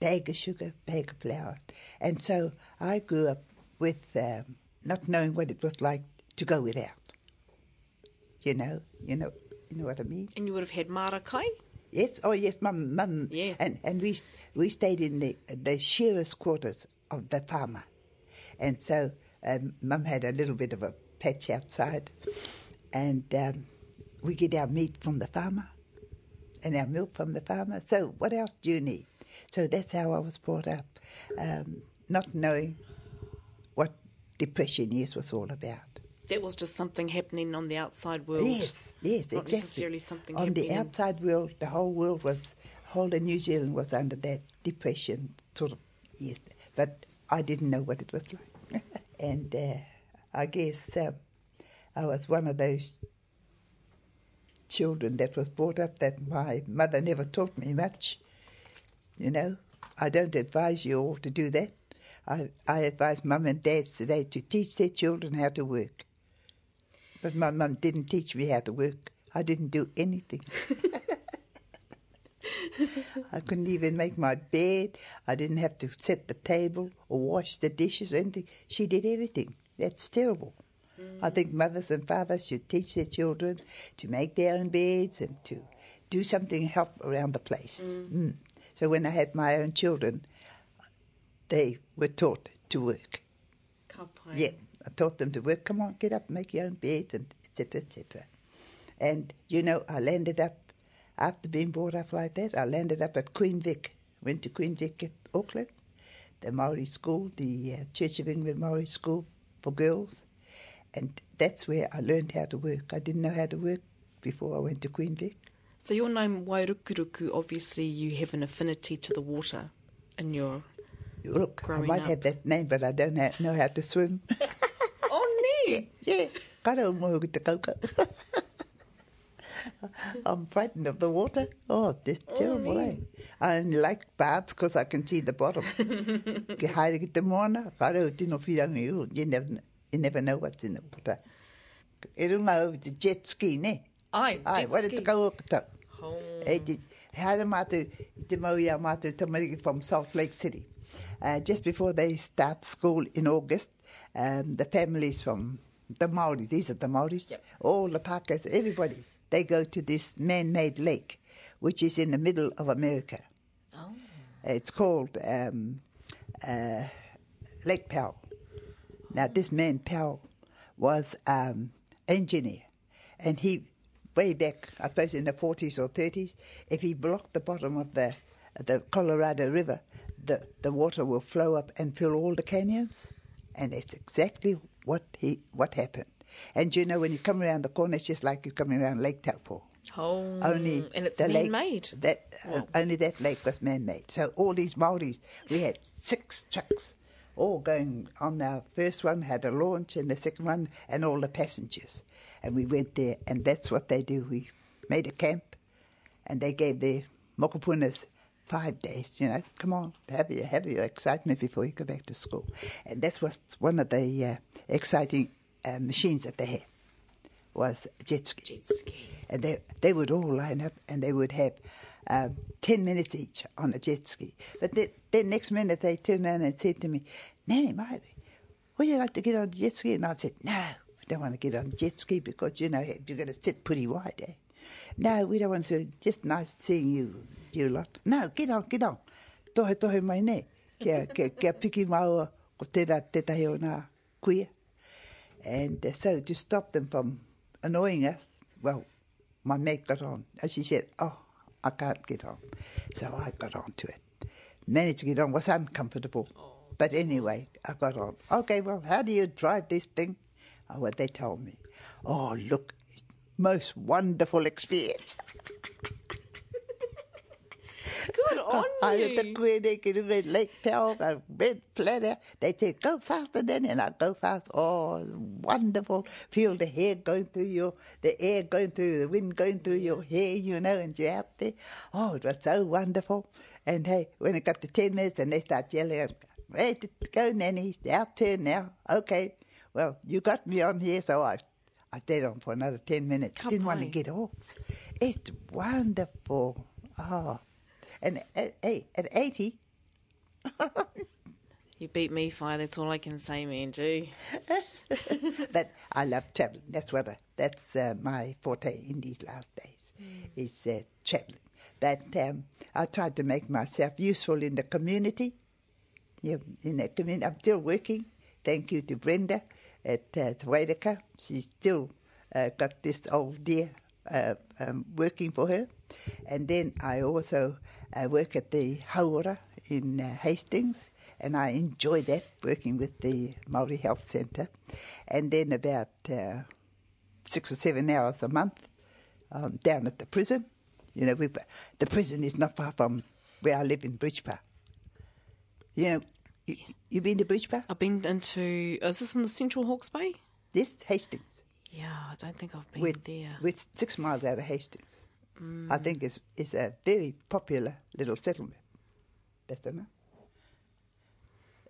bag of sugar, bag of flour. And so I grew up with um, not knowing what it was like to go without. You know, you know, you know what I mean. And you would have had marakai. Yes, oh yes, mum, mum. Yeah. And and we we stayed in the the shearers' quarters of the farmer, and so um, mum had a little bit of a patch outside, and um, we get our meat from the farmer, and our milk from the farmer. So what else do you need? So that's how I was brought up, um, not knowing what depression years was all about. That was just something happening on the outside world. Yes, yes, Not exactly. necessarily something on the happening in- outside world. The whole world was, whole of New Zealand was under that depression sort of. Yes, but I didn't know what it was like, and uh, I guess uh, I was one of those children that was brought up that my mother never taught me much. You know, I don't advise you all to do that. I, I advise mum and dads today to teach their children how to work. But my mum didn't teach me how to work. I didn't do anything. I couldn't even make my bed. I didn't have to set the table or wash the dishes or anything. She did everything. That's terrible. I think mothers and fathers should teach their children to make their own beds and to do something help around the place. Mm. So when I had my own children, they were taught to work. Yeah, I taught them to work. Come on, get up, make your own beds, and etc. etc. And you know, I landed up after being brought up like that. I landed up at Queen Vic. Went to Queen Vic at Auckland, the Maori school, the uh, Church of England Maori school for girls, and that's where I learned how to work. I didn't know how to work before I went to Queen Vic. So your name Wairukuruku, obviously you have an affinity to the water in your... Look, I might up. have that name, but I don't ha- know how to swim. Oh, nee! Yeah, kara mo te kauka. I'm frightened of the water. Oh, this terrible, eh? I only like baths because I can see the bottom. Ki haere ki te moana, kara o tino whirangi u. You never, you never know what's in the water. E runga over jet ski, ne? Ai, Ai, jet ware ski. te kau o katau. Oh. E te, haere mātou, i te mau ia mātou tamariki from Salt Lake City. Uh, just before they start school in August, um, the families from the Maoris, these are the Maoris, Yep. all the Pakas, everybody, they go to this man-made lake, which is in the middle of America. Oh. It's called um, uh, Lake Powell. Now, this man Powell was um, engineer, and he, way back, I suppose in the 40s or 30s, if he blocked the bottom of the the Colorado River, the the water will flow up and fill all the canyons, and that's exactly what he what happened. And you know, when you come around the corner, it's just like you're coming around Lake Taupo Oh. only And it's lake- man-made. That uh, only that lake was man-made. So all these Maoris, we had six trucks, all going on. Our first one had a launch, and the second one, and all the passengers. And we went there, and that's what they do. We made a camp, and they gave their mokopunas five days. You know, come on, have your have your excitement before you go back to school. And that's was one of the uh, exciting uh, machines that they had was jet ski Jet ski. and they they would all line up and they would have um, 10 minutes each on a jet ski. But then, then next minute they turned around and said to me, Nanny, Mary, would you like to get on a jet ski? And I said, no, don't want to get on jet ski because, you know, you're going to sit pretty wide, eh? No, we don't want to. Just nice seeing you, you lot. No, get on, get on. Tohe tohe mai ne. Kia, kia, kia piki maua ko tērā tētahi o nā kuia. And uh, so to stop them from annoying us, well, my mate got on. And she said, oh, I can't get on. So I got on to it. Managed to get on, was uncomfortable. But anyway, I got on. Okay, well, how do you drive this thing? Oh, what they told me. Oh, look, it's most wonderful experience. Good on I at the you. clinic in Red Lake Powell, a red platter. They said, go faster then, and I go fast. Oh, wonderful. Feel the hair going through your, the air going through, the wind going through your hair, you know, and you're out there. Oh, it was so wonderful. And hey, when it got to 10 minutes and they start yelling, ready to go, Nanny, it's our turn now. Okay. Well, you got me on here, so I, I stayed on for another 10 minutes. Ka Didn't want to get off. It's wonderful. Oh. And at, hey, at 80, You beat me, Fire. That's all I can say, man. Gee. but I love traveling. That's what I, that's uh, my forte in these last days is uh, traveling. But um, I tried to make myself useful in the community. Yeah, in the community, I'm still working. Thank you to Brenda at uh, Waireka. She's still uh, got this old dear uh, um, working for her. And then I also uh, work at the Hauora in uh, Hastings, and I enjoy that working with the Māori Health Centre. And then about uh, six or seven hours a month um, down at the prison. You know, the prison is not far from where I live in Bridge Pa. You know, you, you been to Bridge Pa? I've been into. Is this in the Central Hawke's Bay? This Hastings. Yeah, I don't think I've been We're, there. we're six miles out of Hastings. I think it's, it's a very popular little settlement. That's enough.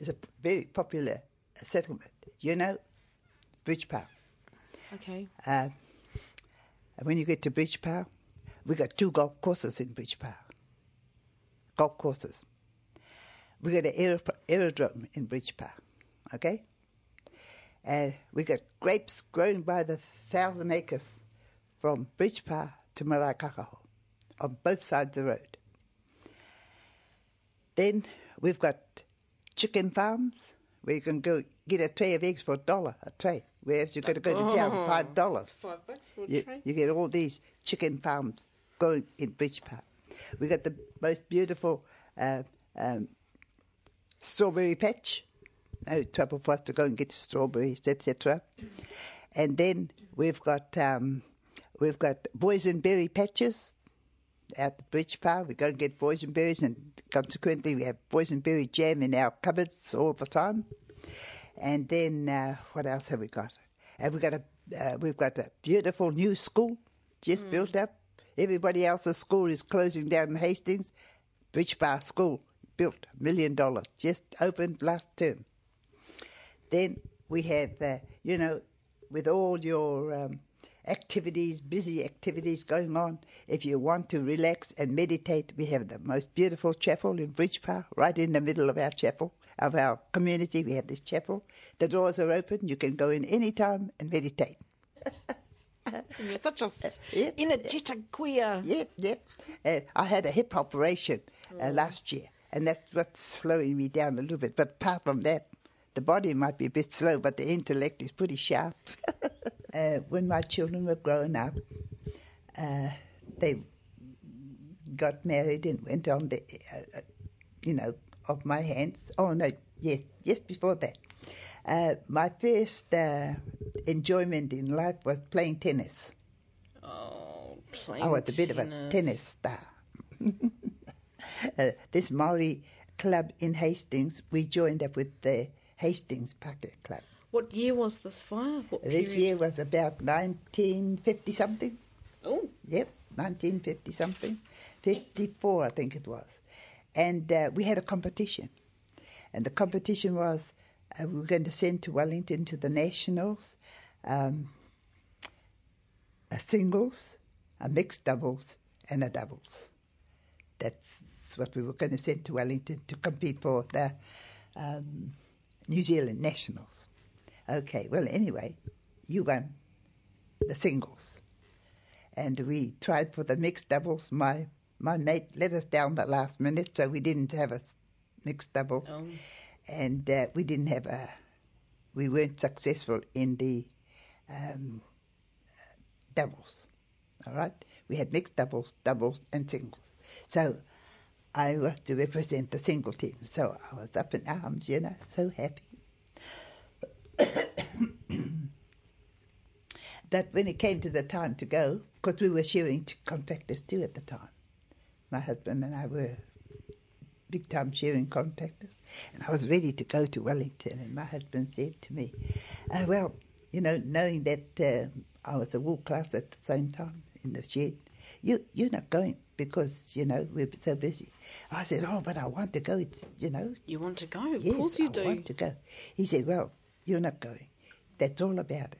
It's a very popular settlement. You know, Bridge Pa. Okay. Uh, and when you get to Bridge Pa, we got two golf courses in Bridge Pa. Golf courses. We got an aer- aerodrome in Bridge Pa, okay? And we got grapes grown by the thousand acres from Bridge Pa to Maraekakaho on both sides of the road. Then we've got chicken farms where you can go get a tray of eggs for a dollar a tray, whereas you've got to go to town five dollars. Five bucks for a You, you get all these chicken farms going in Bridge Pa. We got the most beautiful uh, um, strawberry patch. No trouble for us to go and get strawberries, etc. And then we've got um, we've got boysenberry patches out at Bridge Pa. We go and get boysenberries, and berries and consequently, we have boysenberry jam in our cupboards all the time. And then uh, what else have we got? And we got a uh, we've got a beautiful new school just built up. Everybody else's school is closing down in Hastings. Bridge Pa School built a million dollars, just opened last term. Then we have, uh, you know, with all your um, activities, busy activities going on, if you want to relax and meditate, we have the most beautiful chapel in Bridge Pa, right in the middle of our chapel, of our community. We have this chapel. The doors are open. You can go in any time and meditate. You're such a s- yeah. energetic queer. Yep, yep. Uh, I had a hip operation uh, last year, and that's what's slowing me down a little bit. But apart from that, the body might be a bit slow, but the intellect is pretty sharp. uh, when my children were growing up, uh, they got married and went on the, uh, uh, you know, of my hands. Oh no, yes, just before that. Uh, my first uh, enjoyment in life was playing tennis. Oh, playing I was a bit of a tennis star. uh, this Maori club in Hastings, we joined up with the Hastings Packet Club. What year was this fire? What This year was about 1950 something. Oh, Yep, 1950 something. 54, I think it was. And uh, we had a competition. And the competition was uh, we were going to send to Wellington to the Nationals um, a singles, a mixed doubles, and a doubles. that's what we were going to send to Wellington to compete for the um, New Zealand Nationals. Okay, well, anyway, you won the singles. And we tried for the mixed doubles. My my mate let us down the last minute, so we didn't have a mixed doubles. Oh. And uh, we didn't have a, we weren't successful in the um, doubles. All right? We had mixed doubles, doubles, and singles. So I was to represent the single team. So I was up in arms, you know, so happy. but when it came to the time to go, because we were shearing to contractors too at the time, my husband and I were big time shearing contractors, and I was ready to go to Wellington. And my husband said to me, uh, Well, you know, knowing that uh, I was a wool class at the same time in the shed, you, you're not going because, you know, we're so busy. I said, Oh, but I want to go. It's, you know, You want to go? Of yes, course you I do. I want to go. He said, Well, you're not going. That's all about it.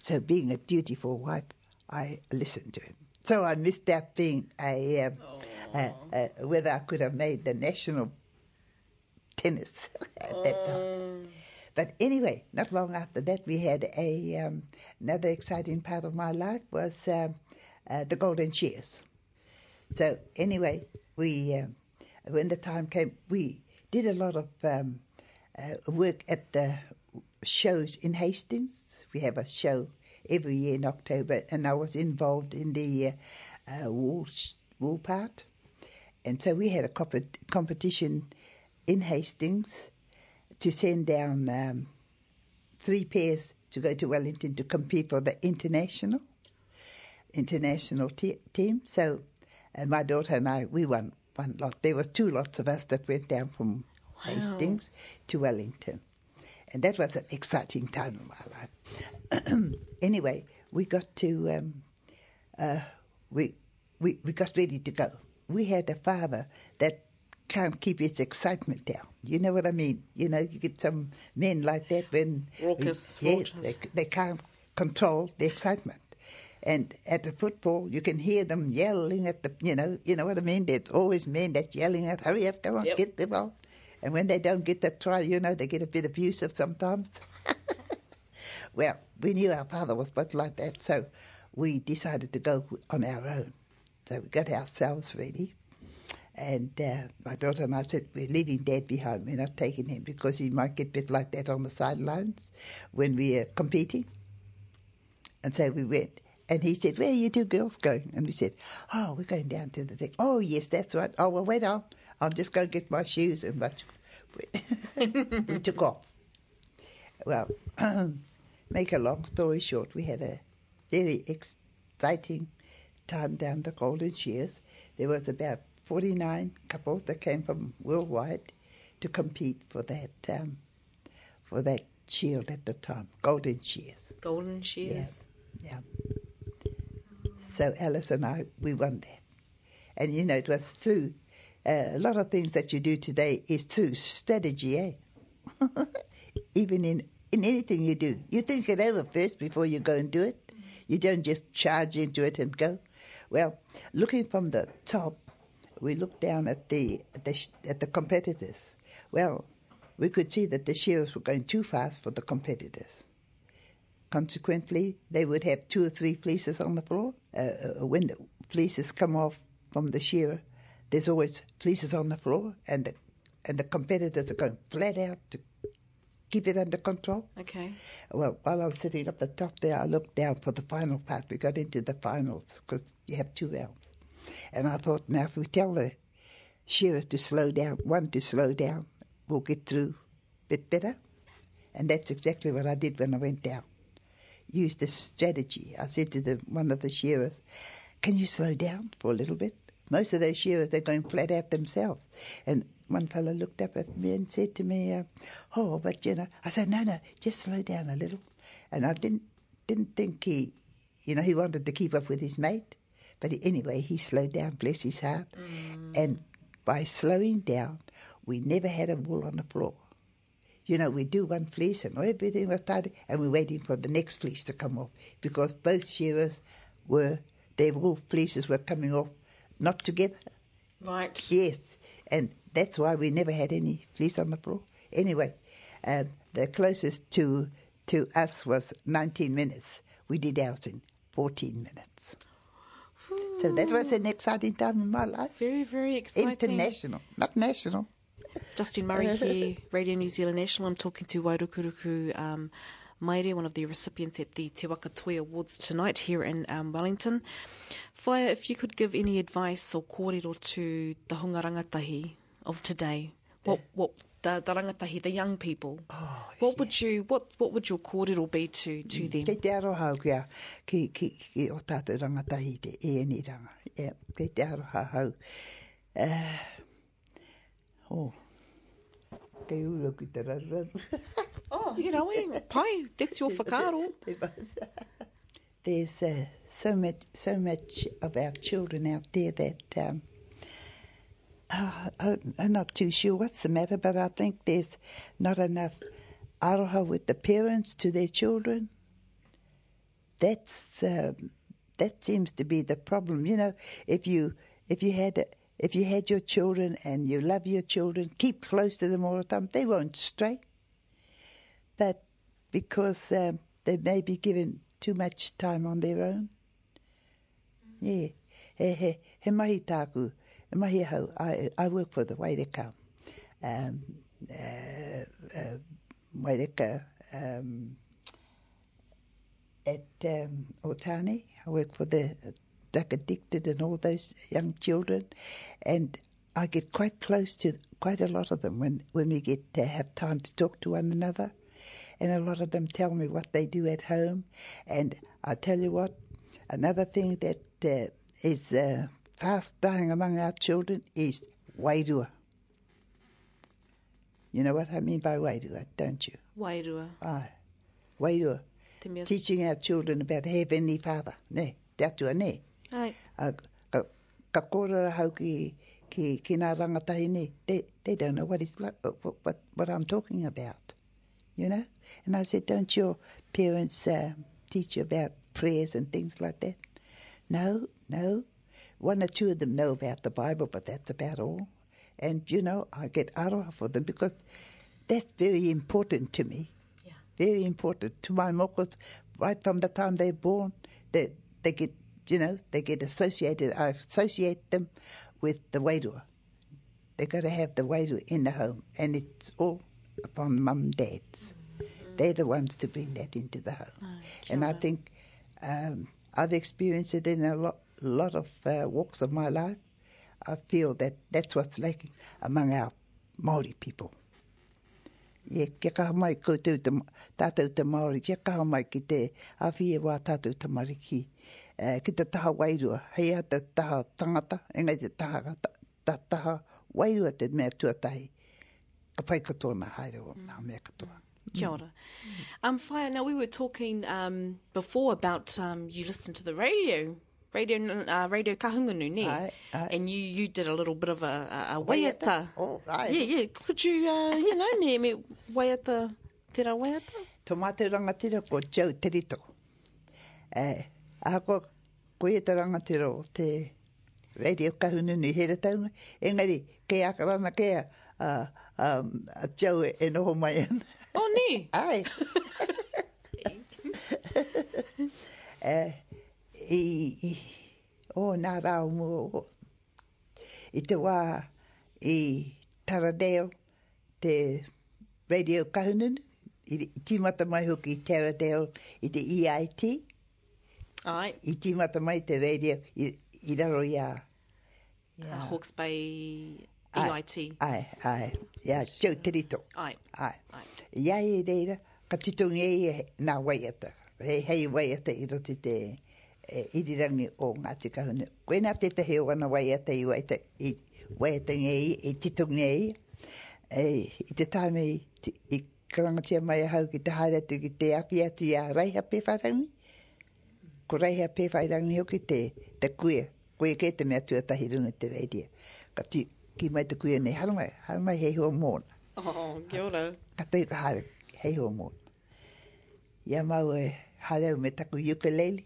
So, being a dutiful wife, I listened to him. So, I missed out being a, um, uh, uh, whether I could have made the national tennis at that time. But anyway, not long after that, we had a um, another exciting part of my life was um, uh, the Golden Shears. So anyway, we um, when the time came, we did a lot of um, uh, work at the shows in Hastings. We have a show every year in October, and I was involved in the uh, uh, wool wool part, and so we had a comp- competition in Hastings to send down um, three pairs to go to Wellington to compete for the international international te- team. So, uh, my daughter and I, we won one lot. There were two lots of us that went down from Hastings to Wellington, and that was an exciting time in my life. anyway, we got to um, uh, we, we we got ready to go. We had a father that can't keep his excitement down. You know what I mean? You know, you get some men like that when Raucous, yeah, they, they can't control the excitement. And at the football, you can hear them yelling at the, you know, you know what I mean. There's always men that's yelling at, "Hurry up, come on, Yep. get the ball!" And when they don't get the try, you know, they get a bit abusive sometimes. well, we knew our father was much like that, so we decided to go on our own. So we got ourselves ready. And uh, my daughter and I said, We're leaving Dad behind. We're not taking him because he might get a bit like that on the sidelines when we're competing. And so we went. And he said, Where are you two girls going? And we said, Oh, we're going down to the thing. Oh, yes, that's right. Oh, well, wait on. I'll just go get my shoes. And but we took off. Well, make a long story short, we had a very exciting time down the Golden Shears. There was about 49 couples that came from worldwide to compete for that um, for that shield at the time, Golden Shears. Golden shears. Yeah. So Alice and I, we won that. And you know, it was through uh, a lot of things that you do today is through strategy, eh? Even in, in anything you do, you think it over first before you go and do it. You don't just charge into it and go. Well, looking from the top, we looked down at the at the, at the competitors. Well, we could see that the shearers were going too fast for the competitors. Consequently, they would have two or three fleeces on the floor. Uh, when the fleeces come off from the shear, there's always fleeces on the floor, and the, and the competitors are going flat out to keep it under control. Okay. Well, while I was sitting up the top there, I looked down for the final part. We got into the finals because you have two rounds. And I thought, now if we tell the shearers to slow down, one to slow down, we'll get through a bit better. And that's exactly what I did when I went down. Used the strategy. I said to the, one of the shearers, can you slow down for a little bit? Most of those shearers, they're going flat out themselves. And one fellow looked up at me and said to me, uh, oh, but you know, I said, no, no, just slow down a little. And I didn't, didn't think he, you know, he wanted to keep up with his mate. But he, anyway, he slowed down, bless his heart. And by slowing down, we never had a wool on the floor. You know, we do one fleece and everything was tidy, and we're waiting for the next fleece to come off because both shearers were, their wool fleeces were coming off not together, Right. Yes, and that's why we never had any fleece on the floor. Anyway, um, the closest to to us was 19 minutes. We did ours in 14 minutes. So that was an exciting time in my life. Very, very exciting. International, not national. Justine Murray here, Radio New Zealand National. I'm talking to Wairukuruku um, Maere, one of the recipients at the Te Waka Toi Awards tonight here in um, Wellington. Whaia, if you could give any advice or kōrero to the hunga rangatahi of today, what, what the, the rangatahi, the young people, what would you, what, what would your kōrero be to, to them? Kei te aroha kia ki, ki, ki o tātou rangatahi te e ni ranga. Yeah, kei te aroha hau. Uh, oh, kei uro ki te rararu. Oh, you know, pai, that's your whakaaro. There's uh, so much, so much of our children out there that um, uh, I- I'm not too sure what's the matter, but I think there's not enough aroha with the parents to their children. That's um, that seems to be the problem. You know, if you if you had a, if you had your children and you love your children, keep close to them all the time. They won't stray, but because um, they may be given too much time on their own. Yeah, he he he mahi tāku, he mahi hau. I I work for the Waireka, um, uh, uh, Waireka um, at um, Otani. I work for the drug addicted and all those young children, and I get quite close to quite a lot of them when when we get to have time to talk to one another. And a lot of them tell me what they do at home. And I tell you what, another thing that uh, is uh, fast dying among our children is wairua. You know what I mean by wairua, don't you? Wairua. Aye, wairua. Teaching our children about Heavenly Father. Ne, tatua ne, te atua ne. Ai. Uh, ka, ka kōrera hau ki, ki, ki nā rangatahi ne, they, they don't know what, it's like, what, what, what I'm talking about, you know? And I said, don't your parents uh, teach you about prayers and things like that? No, no. One or two of them know about the Bible, but that's about all. And, you know, I get aroha for them because that's very important to me. Yeah. Very important to my mokos. Right from the time they're born, they, they get, you know, they get associated. I associate them with the wairua. They've got to have the wairua in the home, and it's all upon mum and dads. They're the ones to bring that into the home. and I think um, I've experienced it in a lot, lot of uh, walks of my life. I feel that that's what's lacking among our Maori people. Ie, kia kaha mai koutou te, tātou te Māori, kia kaha mai ki te awhia wā tātou. Uh, ki te taha wairua, hei a te taha tangata, engai te taha, ta, ta taha wairua te mea tuatahi. Ka pai katoa nā haere o nā mea katoa. Kia ora. Um, Fire, now we were talking um, before about um, you listen to the radio, radio, uh, radio kahungunu, ne? Aye, aye. And you, you did a little bit of a, a, a Waiata. Oh, aye. Yeah, yeah. Could you, uh, you know, me, me waiata, te ra waiata? Tō mātou rangatira ko Joe Terito. Eh, aha ko, ko e te rangatira o te radio kahununu here taunga. Engari, kei akarana kea, uh, um, a Joe e, e noho mai ana. Oh, ne? Ai. eh, i, i, o nā rau mo, o, i te wā i Taradale, te radio kahununu, i, i tīmata mai hoki i Taradale i te EIT, Ai. i tīmata mai te radio i, i raro i a Uh, Hawke's Bay EIT. Ai, ai, ia, Joe Terito. Ai. Ai. Ai. Ia e reira, ka titungi e e nā waiata. Hei hei waiata i roti te e, irirangi o Ngāti Kahuna. Koe nā te te heo ana waiata i waiata, i waiata ngei, i titungi e e, i te taime i, ti- i karangatia mai a hau ki te haere atu ki te api atu i a reiha pewhairangi. Ko reiha pewhairangi hoki te, te kuia. Koe ke te mea tuatahi runga te reidia. Ka ti, ki mai te kuia nei, haramai, haramai hei hoa mōna Oh, kia ora. ka tei ka hare, hei hoa mō. Ia mau e hareu me taku ukulele.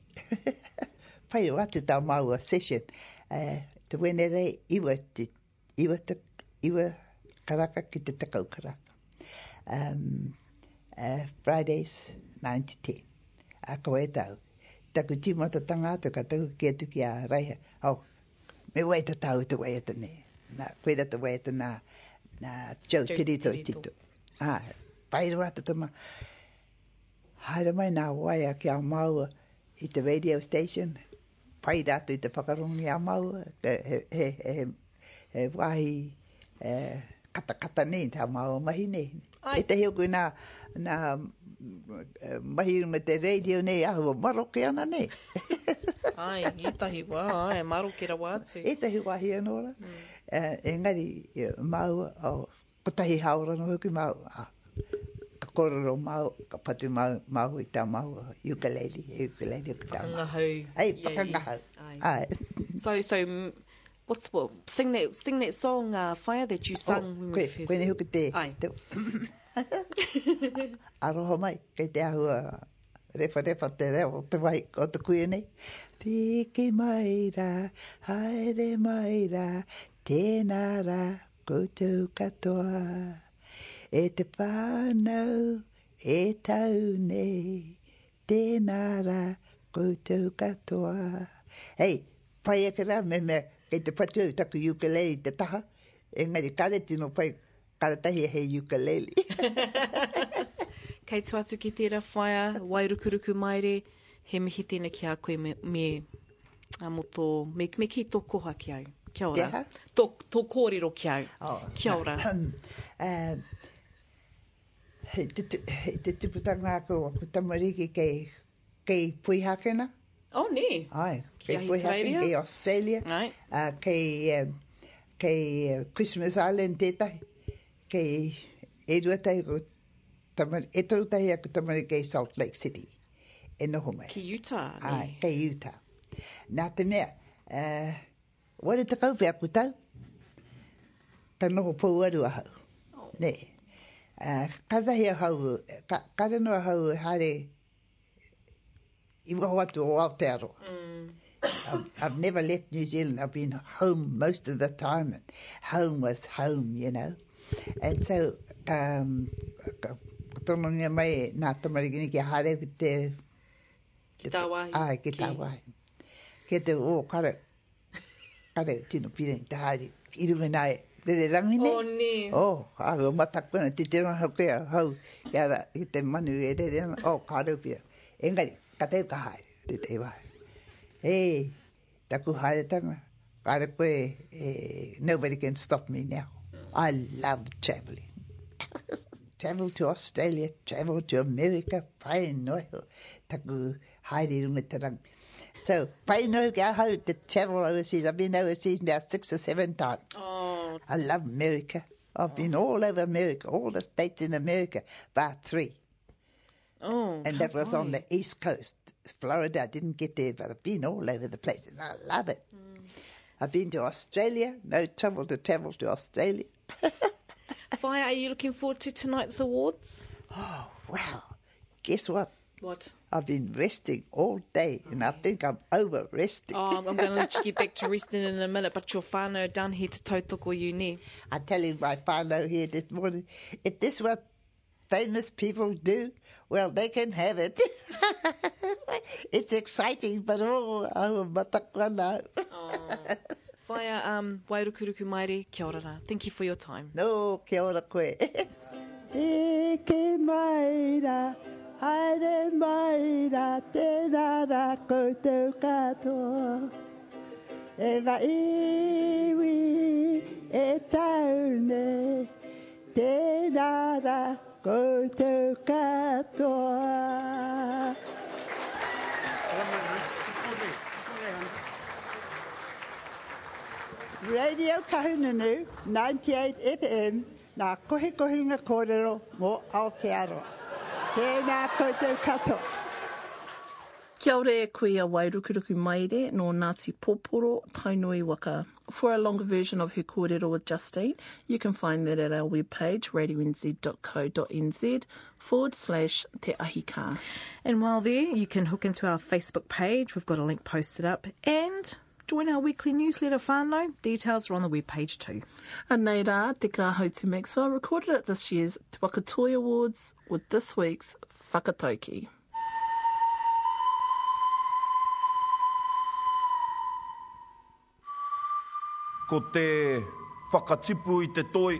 Pai o atu tau mau a session. Uh, te wene rei iwa te, iwa te, iwa karaka ki te takau karaka. Um, uh, Fridays, 9 to 10. A ko e tau. Taku tīmata tangata ka taku ki atu ki a reiha. Au, me wei te tau te wei te ne. Nā, koe te wei te nā, nā Joe Joe Tirito i tito. Ah, pai roa te tama. Haere mai nā waia ki a maua i te radio station. Pai rātu i te whakarongi a maua. He, he, he, he, he wahi eh, kata kata nei tā maua mahi nei. Ai. E te heo koe nā, nā eh, mahi me te radio nei ahua maroke ana nei. Ai, i tahi wā, ai, maro ki rawa atu. e tahi wahi anora. Mm. Uh, engari, e, maua, o, ko tahi haora no hoki mau, ah, ka kororo mau, ka patu mau, mau i tā mau, ukulele, e ukulele ki tā mau. Pakangahau. Ai, pakangahau. Ai. So, so, mm, what's what? Sing that, sing that song, uh, Fire, that you sung when we koe, first. koe ne hoki te, Ai. aroha mai, kei te ahua refa refa te reo te mai o te kuia nei. Piki mai ra, haere mai ra, tēnā ra, koutou katoa. E te whānau, e tau nei, tēnā ra, koutou katoa. Hei, pai ake rā, me me, kei te patu au taku ukulele te taha. Engari, kare tino pai, tahi he ukulele. Kei tu atu ki tērā whaia, wairukuruku maire, he mihi tēnā ki a koe me, me a mo tō, me, me ki tō koha ki au. Kia ora. Te aha? Tō, tō kōrero ki au. Oh. Kia ora. um, he te, tu- he te tuputanga ko tamariki kei, kei Puihakena. Oh, ne. Ai, kei Puihakena, kei Australia. Ai. Uh, kei, um, kei uh, Christmas Island tētahi. Kei e ruatai ko tamari, e tautahi aku tamari kei Salt Lake City. E noho mai. Ki Utah. Ai, kei Utah. Nā te mea, uh, wari te kaupe aku tau, ta noho pou aru ahau. Oh. Ne. Uh, katahi a hau, ka, karano a hau hare, i waho atu o Aotearoa. Mm. I've, I've never left New Zealand. I've been home most of the time, and home was home, you know. And so, um, ka tonongia mai nā tamarikini ki hare ki te... Ki tā wahi. Ai, ki tā wahi. Ki te o kare, kare tino pireng te haere, i runga nai, te re rangi ne. Oh, ne. Oh, a matakuna, te te rana koe hau, ki ara, i te manu e re re, oh, kāre pia. Engari, ka teo ka haere, te te wahi. Hey, taku haere tanga. Kāre koe, eh, nobody can stop me now. I love travelling. travel to Australia, travel to America, whai noi ho. Taku haere i runga te. So, whai noi ki ahau to travel overseas. I've been overseas now six or seven times. Oh, I love America. I've been all over America, all the states in America, bar three. oh. And that was on the East Coast. Florida, I didn't get there, but I've been all over the place and I love it. Mm. I've been to Australia, no trouble to travel to Australia. Fire, are you looking forward to tonight's awards? Oh, wow. Guess what? What? I've been resting all day and I think I'm over resting. Oh, I'm going to let you get back to resting in a minute, but your whānau down here to tautoko you ne. I tell you, my whānau here this morning, if this is what famous people do, well, they can have it. it's exciting, but oh, oh matakua nā. Whaia, um, wairukuruku maere, kia ora rā. Thank you for your time. No, kia ora koe. e ke mai rā, haere mai rā, tēnā rā koutou katoa. E ngā iwi e taune, tēnā rā koutou katoa. Radio Kahununu, 98 FM, nā kohe kohinga kōrero mō Aotearoa. Tēnā koutou katoa. Kia ora e koe a Wairukuruku Maire no Ngāti Pōporo, Tainui Waka. For a longer version of her kōrero with Justine, you can find that at our webpage, radionz.co.nz forward slash te ahika. And while there, you can hook into our Facebook page. We've got a link posted up. And join our weekly newsletter whānau. Details are on the webpage too. And nei rā, te ka Houtu Maxwell recorded at this year's Te Wakatoi Awards with this week's Whakatauki. ko te whakatipu i te toi,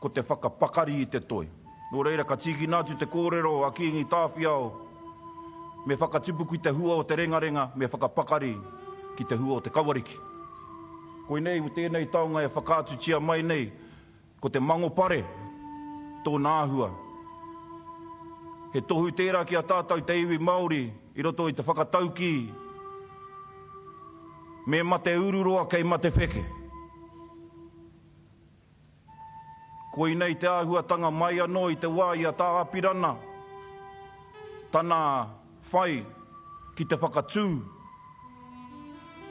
ko te whakapakari i te toi. Nō reira, ka tiki nātu te kōrero a ki ngi tāwhiao, me whakatipu ki te hua o te rengarenga, me whakapakari ki te hua o te kawariki. Koe nei, o tēnei taonga e whakātu mai nei, ko te mango pare, tō nāhua. He tohu tērā ki a tātou te iwi Māori, i roto i te whakatauki, me mate ururoa kei mate wheke. Koe nei te āhuatanga mai anō i te wā i a tā apirana. Tana whai ki te whakatū.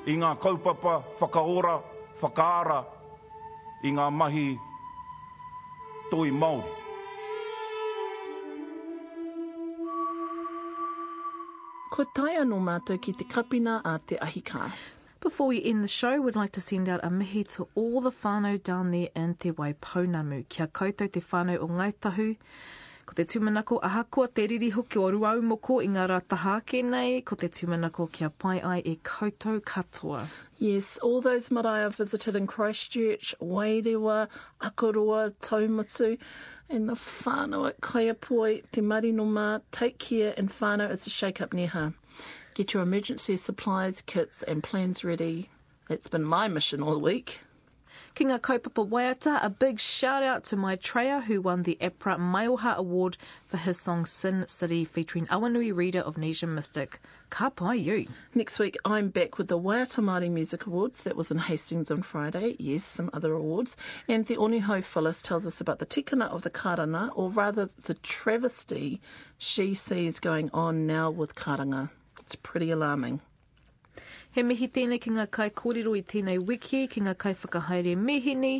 I ngā kaupapa, whakaora, whakaara, i ngā mahi toi Māori. Ko tai anō mātou ki te kapina a te ahika. Before we end the show, we'd like to send out a mihi to all the whānau down there in Te Waipounamu. Kia koutou te whānau o Ngaitahu. Ko te tūmanako ahakoa te riri hoki o ruau moko i ngā rātaha tahake nei. Ko te tūmanako kia pai ai e koutou katoa. Yes, all those marae I've visited in Christchurch, Wairewa, Akaroa, Taumatu, and the whānau at Kaiapoi, Te Marinoma, take care and whānau, it's a shake-up neha. Get your emergency supplies, kits and plans ready. It's been my mission all week. Ki ngā kaupapa waiata, a big shout out to my Maitreya who won the APRA Maioha Award for his song Sin City featuring Awanui Reeder of Nesian Mystik. Ka pai you. Next week, I'm back with the Waiata Māori Music Awards. That was in Hastings on Friday. Yes, some other awards. And the Oniho Phyllis tells us about the tikana of the karanga, or rather the travesty she sees going on now with karanga. It's pretty alarming. He mihi tēnei ki ngā kai kōrero i tēnei wiki, ki ngā kai whakahaere mihini,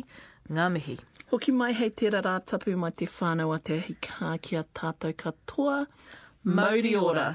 ngā mihi. Hoki mai hei tērā rā tapu mai te whānau a te hikā ki a tātou katoa. Mauri ora.